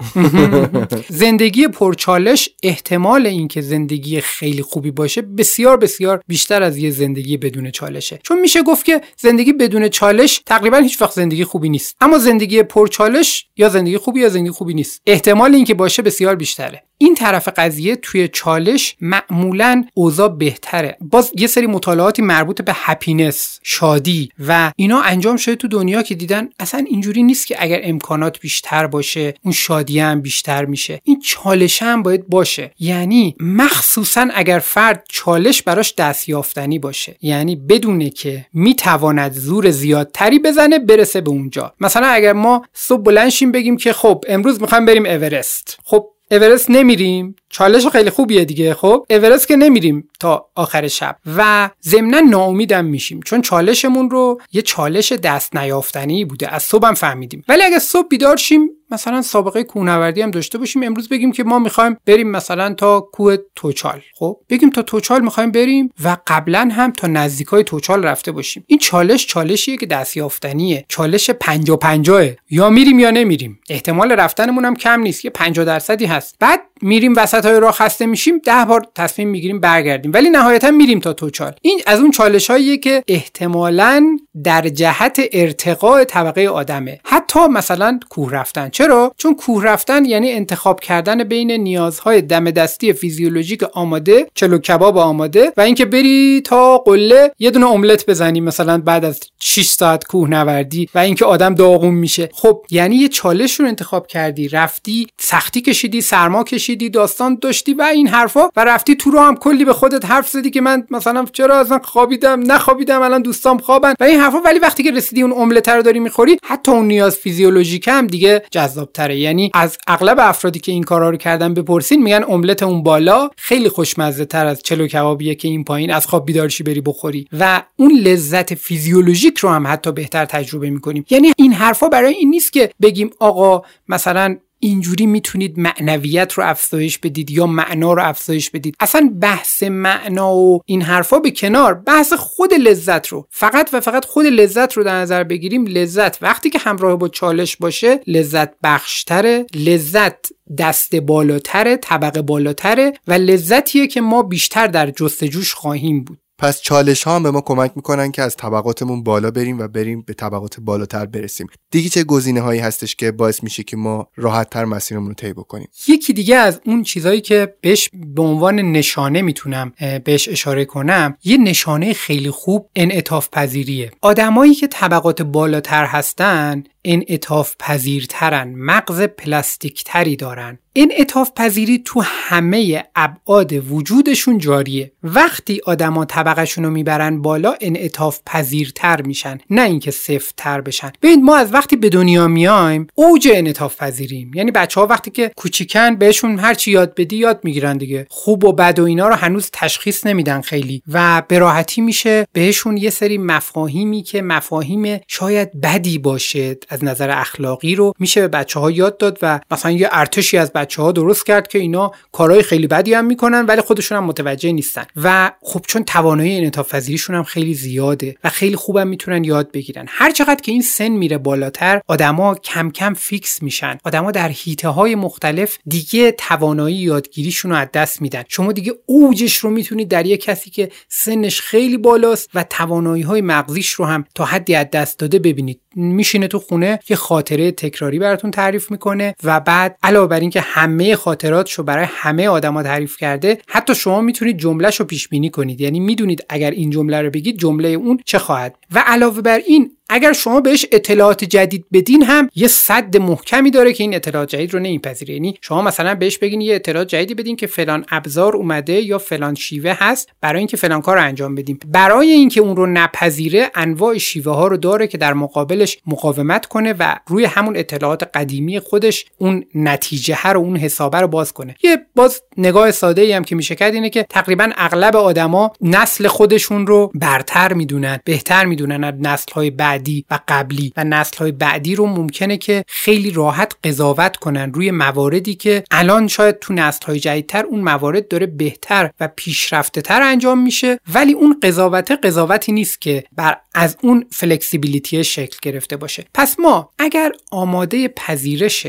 زندگی پرچالش احتمال اینکه زندگی خیلی خوبی باشه بسیار بسیار بیشتر از یه زندگی بدون چالشه. چون میشه گفت که زندگی بدون چالش تقریبا هیچ وقت زندگی خوبی نیست. اما زندگی پرچالش یا زندگی خوبی یا زندگی خوبی نیست. احتمال اینکه باشه بسیار بیشتره. این طرف قضیه توی چالش معمولا اوضاع بهتره. باز یه سری مطالعاتی مربوط به هپینس شادی و اینا انجام شده تو دنیا که دیدن اصلا اینجوری نیست که اگر امکانات بیشتر باشه اون شادی هم بیشتر میشه. این چالش هم باید باشه. یعنی مخصوصا اگر فرد چالش براش دستیافتنی باشه. یعنی بدونه که می‌تواند زور زیادتری بزنه برسه به اونجا. مثلا اگر ما صبح بلنشیم بگیم که خب امروز می‌خوایم بریم اورست. خب اورست نمیریم؟ چالش خیلی خوبیه دیگه خب؟ اورست که نمیریم تا آخر شب و ضمنا ناامیدم میشیم چون چالشمون رو یه چالش دست نیافتنی بوده از صبحم فهمیدیم. ولی اگه صبح بیدار شیم مثلا سابقه کوهنوردی هم داشته باشیم. امروز بگیم که ما می‌خوایم بریم مثلا تا کوه توچال خب؟ بگیم تا توچال می‌خوایم بریم و قبلا هم تا نزدیکای توچال رفته باشیم. این چالش چالشیه که دستیافتنیه. چالش 50 50 یا میریم یا نمیریم. احتمال رفتنمون هم کم نیست یه 50 درصدی هست. بعد میریم وسط های راه خسته میشیم ده بار تصمیم می‌گیریم برگردیم. ولی نهایتا میریم تا توچال. این از اون چالش هاییه که احتمالا در جهت ارتقاء طبقه آدمه. حتی مثلا کوه رفتن. چرا؟ چون کوه رفتن یعنی انتخاب کردن بین نیازهای دم دستی فیزیولوژیک آماده چلو کباب آماده و اینکه بری تا قله یه دونه املت بزنی مثلا بعد از 6 ساعت کوه نوردی و اینکه آدم داغون میشه. خب یعنی یه چالش رو انتخاب کردی رفتی سختی کشیدی سرما کشیدی داستان داشتی و این حرفا و رفتی تو رو هم کلی به خودت حرف زدی که من مثلا چرا اصلا خوابیدم نخوابیدم الان دوستام خوابن. و این حرفا ولی وقتی که رسیدی اون املت رو داری می‌خوری حتی اون نیاز فیزیولوژیک هم دیگه جذابتره. یعنی از اغلب افرادی که این کارا رو کردن بپرسین میگن املت اون بالا خیلی خوشمزه تر از چلو کبابیه که این پایین از خواب بیدارشی بری بخوری. و اون لذت فیزیولوژیک رو هم حتی بهتر تجربه می‌کنیم. یعنی این حرفا برای این نیست که بگیم آقا مثلا اینجوری می‌تونید معنویت رو افزایش بدید یا معنا رو افزایش بدید. اصلا بحث معنا و این حرفا به کنار بحث خود لذت رو. فقط و فقط خود لذت رو در نظر بگیریم. لذت وقتی که همراه با چالش باشه لذت بخشتره لذت دست بالاتره طبقه بالاتره و لذتیه که ما بیشتر در جستجوش خواهیم بود. پس چالش ها هم به ما کمک می‌کنن که از طبقاتمون بالا بریم و بریم به طبقات بالاتر برسیم. دیگه چه گزینه هایی هستش که باعث میشه که ما راحت تر مسیرمون رو طی بکنیم؟ یکی دیگه از اون چیزهایی که بهش به عنوان نشانه می‌تونم بهش اشاره کنم یه نشانه خیلی خوب انعطاف پذیریه آدمایی که طبقات بالاتر هستن انعطاف پذیرترن مغز پلاستیک تری دارن. انعطاف پذیری تو همه ابعاد وجودشون جاریه. وقتی آدما طبقشون رو می‌برن بالا انعطاف پذیرتر میشن نه اینکه تر بشن. ببین ما از وقتی به دنیا میایم اوج انعطاف پذیریم. یعنی بچه ها وقتی که کوچیکن بهشون هر چی یاد بدی یاد می‌گیرن دیگه. خوب و بد و اینا رو هنوز تشخیص نمیدن خیلی. و به راحتی میشه بهشون یه سری مفاهیمی که مفاهیم شاید بدی باشه از نظر اخلاقی رو میشه به بچه ها یاد داد و مثلا یه ارتشی از بچه درست کرد که اینا کارهای خیلی بدی هم می‌کنن ولی خودشون هم متوجه نیستن. و خب چون توانایی انعطاف پذیریشون هم خیلی زیاده و خیلی خوبم می‌تونن یاد بگیرن. هر چقدر که این سن میره بالاتر آدما کم کم فیکس میشن. آدما در هیته های مختلف دیگه توانایی یادگیریشون رو از دست میدن. شما دیگه اوجش رو می‌تونید در یک کسی که سنش خیلی بالاست و توانایی های مغزیش رو هم تا حدی از دست داده ببینید. میشینه تو خونه یه خاطره تکراری براتون تعریف می‌کنه و بعد علاوه بر اینکه همه خاطراتشو برای همه آدما تعریف کرده حتی شما می‌تونید جملهشو پیش بینی کنید. یعنی می‌دونید اگر این جمله رو بگید جمله اون چه خواهد. و علاوه بر این اگر شما بهش اطلاعات جدید بدین هم یه صد محکمی داره که این اطلاعات جدید رو نمیپذیره. یعنی شما مثلا بهش بگین یه اطلاعات جدیدی بدین که فلان ابزار اومده یا فلان شیوه هست برای اینکه فلان کار رو انجام بدیم. برای اینکه اون رو نپذیره انواع شیوه ها رو داره که در مقابلش مقاومت کنه و روی همون اطلاعات قدیمی خودش اون نتیجه رو اون حسابه رو باز کنه. یه باز نگاه ساده ای هم که میشه کرد اینه که تقریبا اغلب آدما نسل خودشون رو برتر می‌دونن بهتر می‌دونن از نسل های بعدی و قبلی و نسل های بعدی رو ممکنه که خیلی راحت قضاوت کنن روی مواردی که الان شاید تو نسل های جدیدتر اون موارد داره بهتر و پیشرفته تر انجام میشه ولی اون قضاوت قضاوتی نیست که بر از اون فلکسیبیلیتی شکل گرفته باشه. پس ما اگر آماده پذیرش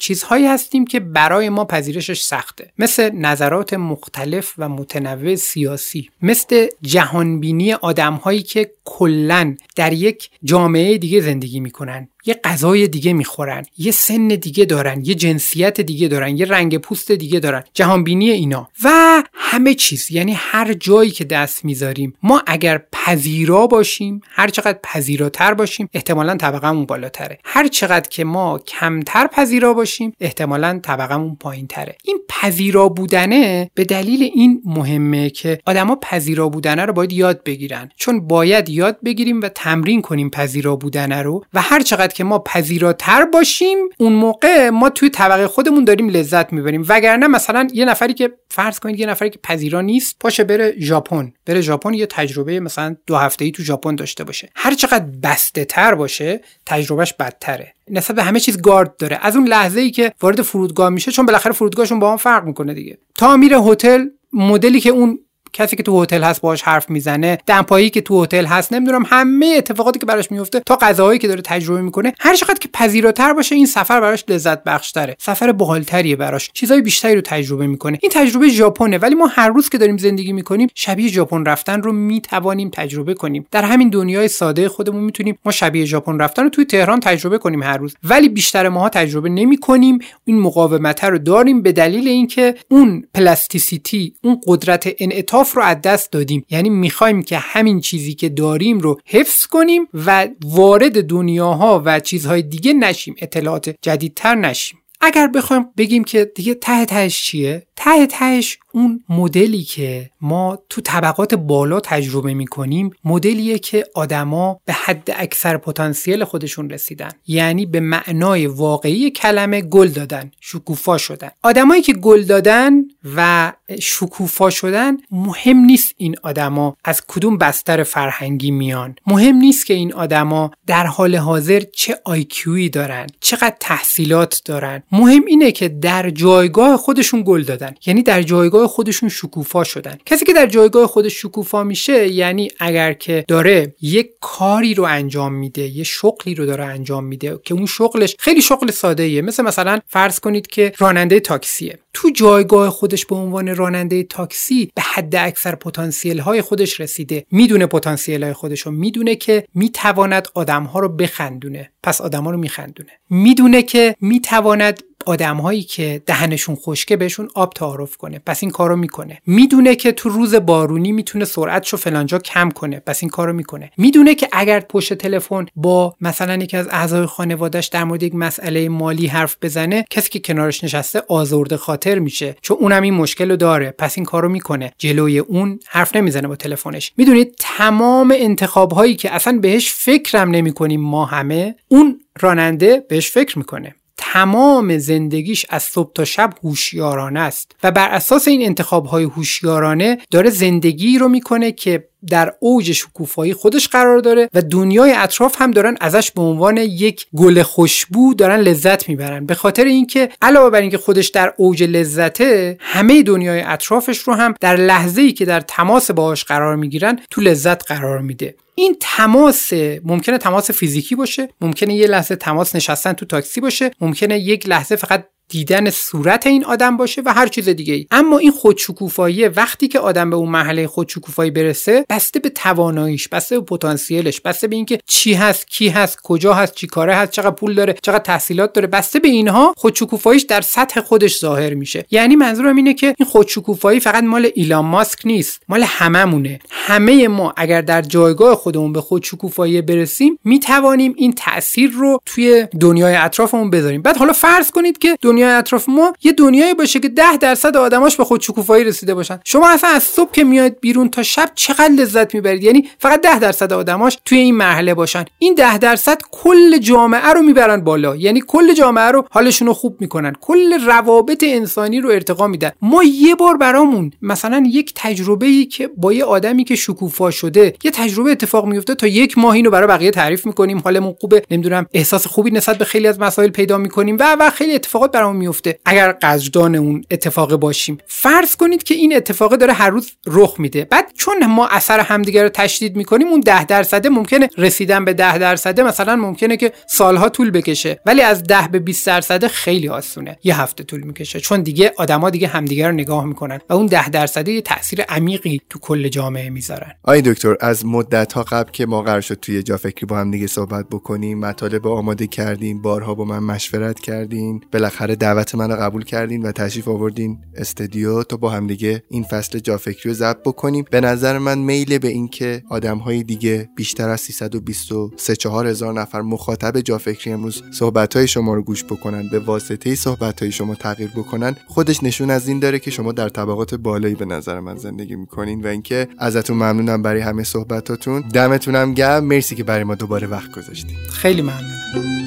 چیزهایی هستیم که برای ما پذیرشش سخته. مثل نظرات مختلف و متنوع سیاسی. مثل جهانبینی آدمهایی که کلا در یک جامعه دیگه زندگی می‌کنن. یه غذای دیگه می‌خورن یه سن دیگه دارن یه جنسیت دیگه دارن یه رنگ پوست دیگه دارن. جهانبینی اینا. و همه چیز یعنی هر جایی که دست می‌ذاریم. ما اگر پذیرا باشیم هر چقدر پذیراتر باشیم احتمالا طبقمون بالاتره. هر چقدر که ما کمتر پذیرا باشیم احتمالا طبقمون پایین تره این پذیرا بودنه به دلیل این مهمه که آدما پذیرا بودنه رو باید یاد بگیرن. چون باید یاد بگیریم و تمرین کنیم پذیرا بودنه رو و هر چقدر که ما پذیراتر باشیم اون موقع ما توی طبقه خودمون داریم لذت می‌بریم. وگرنه مثلا یه نفری که فرض کنید یه نفری که پذیرا نیست پاشه بره ژاپن. بره ژاپن یه تجربه مثلا دو هفته ای تو ژاپن داشته باشه. هر چقدر بسته تر باشه تجربهش بدتره. نسبت به همه چیز گارد داره. از اون لحظه ای که وارد فرودگاه میشه چون بالاخره فرودگاهشون با هم فرق می‌کنه دیگه. تا میره هتل مدلی که اون کسی که تو هتل هست باهاش حرف می‌زنه دمپایی که تو هتل هست نمی‌دونم همه اتفاقاتی که براش میفته تا غذاهایی که داره تجربه می‌کنه هر چقدر که پذیراتر باشه این سفر براش لذت بخشتره. سفر باحالتریه براش. چیزای بیشتری رو تجربه می‌کنه. این تجربه ژاپنه ولی ما هر روز که داریم زندگی می‌کنیم شبیه ژاپن رفتن رو می‌توانیم تجربه کنیم. در همین دنیای ساده خودمون می‌تونیم ما شبیه ژاپن رفتن رو توی تهران تجربه کنیم هر روز. ولی بیشتر ماها تجربه نمی‌کنیم. این مقاومت رو داریم به دلیل اینکه اون plasticity اون قدرت انعطاف رو از دست دادیم. یعنی می‌خوایم که همین چیزی که داریم رو حفظ کنیم و وارد دنیاها و چیزهای دیگه نشیم اطلاعات جدیدتر نشیم. اگر بخوایم بگیم که دیگه ته تهش چیه؟ ته تهش اون مدلی که ما تو طبقات بالا تجربه می‌کنیم مدلیه که آدما به حد اکثر پتانسیل خودشون رسیدن. یعنی به معنای واقعی کلمه گل دادن شکوفا شدن. آدمایی که گل دادن و شکوفا شدن مهم نیست این آدما از کدوم بستر فرهنگی میان. مهم نیست که این آدما در حال حاضر چه آیکیویی دارن چقدر تحصیلات دارن. مهم اینه که در جایگاه خودشون گل دادن. یعنی در جایگاه خودشون شکوفا شدن. کسی که در جایگاه خودش شکوفا میشه یعنی اگر که داره یک کاری رو انجام میده یه شغلی رو داره انجام میده که اون شغلش خیلی شغل ساده ایه مثل مثلا فرض کنید که راننده تاکسیه. تو جایگاه خودش به عنوان راننده تاکسی به حد اکثر پتانسیل های خودش رسیده. می‌دونه پتانسیل های خودش رو. می‌دونه که می‌تواند آدم ها رو بخندونه. پس آدم ها رو میخندونه. می‌دونه که می‌تواند آدمهایی که دهنشون خشکه بهشون آب تعارف کنه. پس این کارو می‌کنه. می‌دونه که تو روز بارونی می‌تونه سرعتشو فلانجا کم کنه. پس این کارو می‌کنه. می‌دونه که اگر پشت تلفن با مثلا یکی از اعضای خانوادهش در مورد یک مسئله مالی حرف بزنه کسی که کنارش نشسته آزرده خاطر میشه. چون اونم این مشکل رو داره. پس این کارو می‌کنه. جلوی اون حرف نمی‌زنه با تلفنش. می‌دونید تمام انتخاب هایی که اصلا بهش فکرم نمی‌کنیم ما همه اون راننده بهش فکر می‌کنه. تمام زندگیش از صبح تا شب هوشیارانه است. و بر اساس این انتخاب های هوشیارانه داره زندگی رو می‌کنه که در اوج شکوفایی خودش قرار داره و دنیای اطراف هم دارن ازش به عنوان یک گل خوشبو دارن لذت می‌برن. به خاطر اینکه علاوه بر اینکه خودش در اوج لذته همه دنیای اطرافش رو هم در لحظه ای که در تماس باهاش قرار می‌گیرن تو لذت قرار میده. این تماس ممکنه تماس فیزیکی باشه ممکنه یه لحظه تماس نشستن تو تاکسی باشه ممکنه یک لحظه فقط دیدن صورت این آدم باشه و هر چیز دیگه ای اما این خودشکوفایی وقتی که آدم به اون مرحله خودشکوفایی برسه بسته به تواناییش بسته به پتانسیلش بسته به اینکه چی هست کی هست کجا هست چی کاره هست چقدر پول داره چقدر تحصیلات داره بسته به اینها خودشکوفاییش در سطح خودش ظاهر میشه. یعنی منظورم اینه که این خودشکوفایی فقط مال ایلان ماسک نیست مال هممونه. همه ما اگر در جایگاه خودمون به خودشکوفایی برسیم می‌توانیم این تاثیر رو توی دنیای اطرافمون بذاریم. بعد حالا فرض کنید که دنیا دنیای اطراف ما یه دنیایی باشه که ده درصد آدماش به خود شکوفایی رسیده باشن. شما اصلا از صبح که میاد بیرون تا شب چقدر لذت می‌برید؟ یعنی فقط ده درصد آدماش توی این مرحله باشن. این ده درصد کل جامعه رو می‌برن بالا. یعنی کل جامعه رو حالشون رو خوب می‌کنن. کل روابط انسانی رو ارتقا میدن. ما یه بار برامون مثلا یک تجربه ای که با یه آدمی که شکوفا شده یه تجربه اتفاق میفته تا یک ماه اینو برای بقیه تعریف می‌کنیم. حالمون خوبه. نمی‌دونم احساس خوبی نسبت به خیلی از مسائل پیدا می‌کنیم و و خیلی اتفاقات میفته اگر قدردان اون اتفاق باشیم. فرض کنید که این اتفاق داره هر روز رخ میده. بعد چون ما اثر همدیگه رو تشدید می‌کنیم اون ده درصده ممکنه رسیدن به ده درصده مثلا ممکنه که سالها طول بکشه. ولی از ده به 20 درصده خیلی آسونه. یه هفته طول می‌کشه. چون دیگه آدما دیگه همدیگه رو نگاه می‌کنن و اون ده درصده یه تاثیر عمیقی تو کل جامعه می‌ذارن. آی دکتر از مدت ها قبل که ما قرار شد توی جا فکری با هم دیگه صحبت بکنیم مطالب آماده کردیم بارها با من مشورت کردین بالاخره دعوت منو قبول کردین و تشریف آوردین استودیو تا با هم دیگه این فصل جافکری رو ضبط بکنیم. به نظر من میل به اینکه آدم های دیگه بیشتر از 323 4 هزار نفر مخاطب جافکری امروز صحبت های شما رو گوش بکنن به واسطه صحبت های شما تغییر بکنن. خودش نشون از این داره که شما در طبقات بالایی به نظر من زندگی می‌کنین و اینکه ازتون ممنونم برای همه صحبتاتون. دمتونم گرم. مرسی که برای ما دوباره وقت گذاشتید خیلی ممنونم.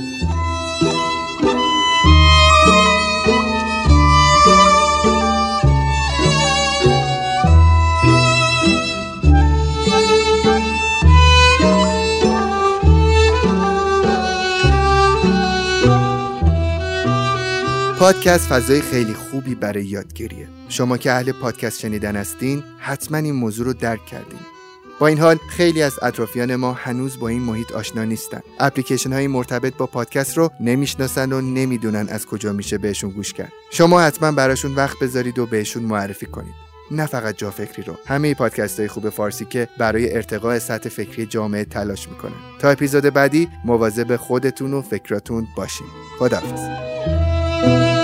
پادکست فضای خیلی خوبی برای یادگیریه. شما که اهل پادکست شنیدن هستین حتما این موضوع رو درک کردین. با این حال خیلی از اطرافیان ما هنوز با این محیط آشنا نیستن. اپلیکیشن های مرتبط با پادکست رو نمی‌شناسن و نمی‌دونن از کجا میشه بهشون گوش کرد. شما حتما براشون وقت بذارید و بهشون معرفی کنید. نه فقط جا فکری رو همه پادکست های خوب فارسی که برای ارتقاء سطح فکری جامعه تلاش می‌کنن. تا اپیزود بعدی مواظب خودتون و فکراتون باشین. خداحافظ. Música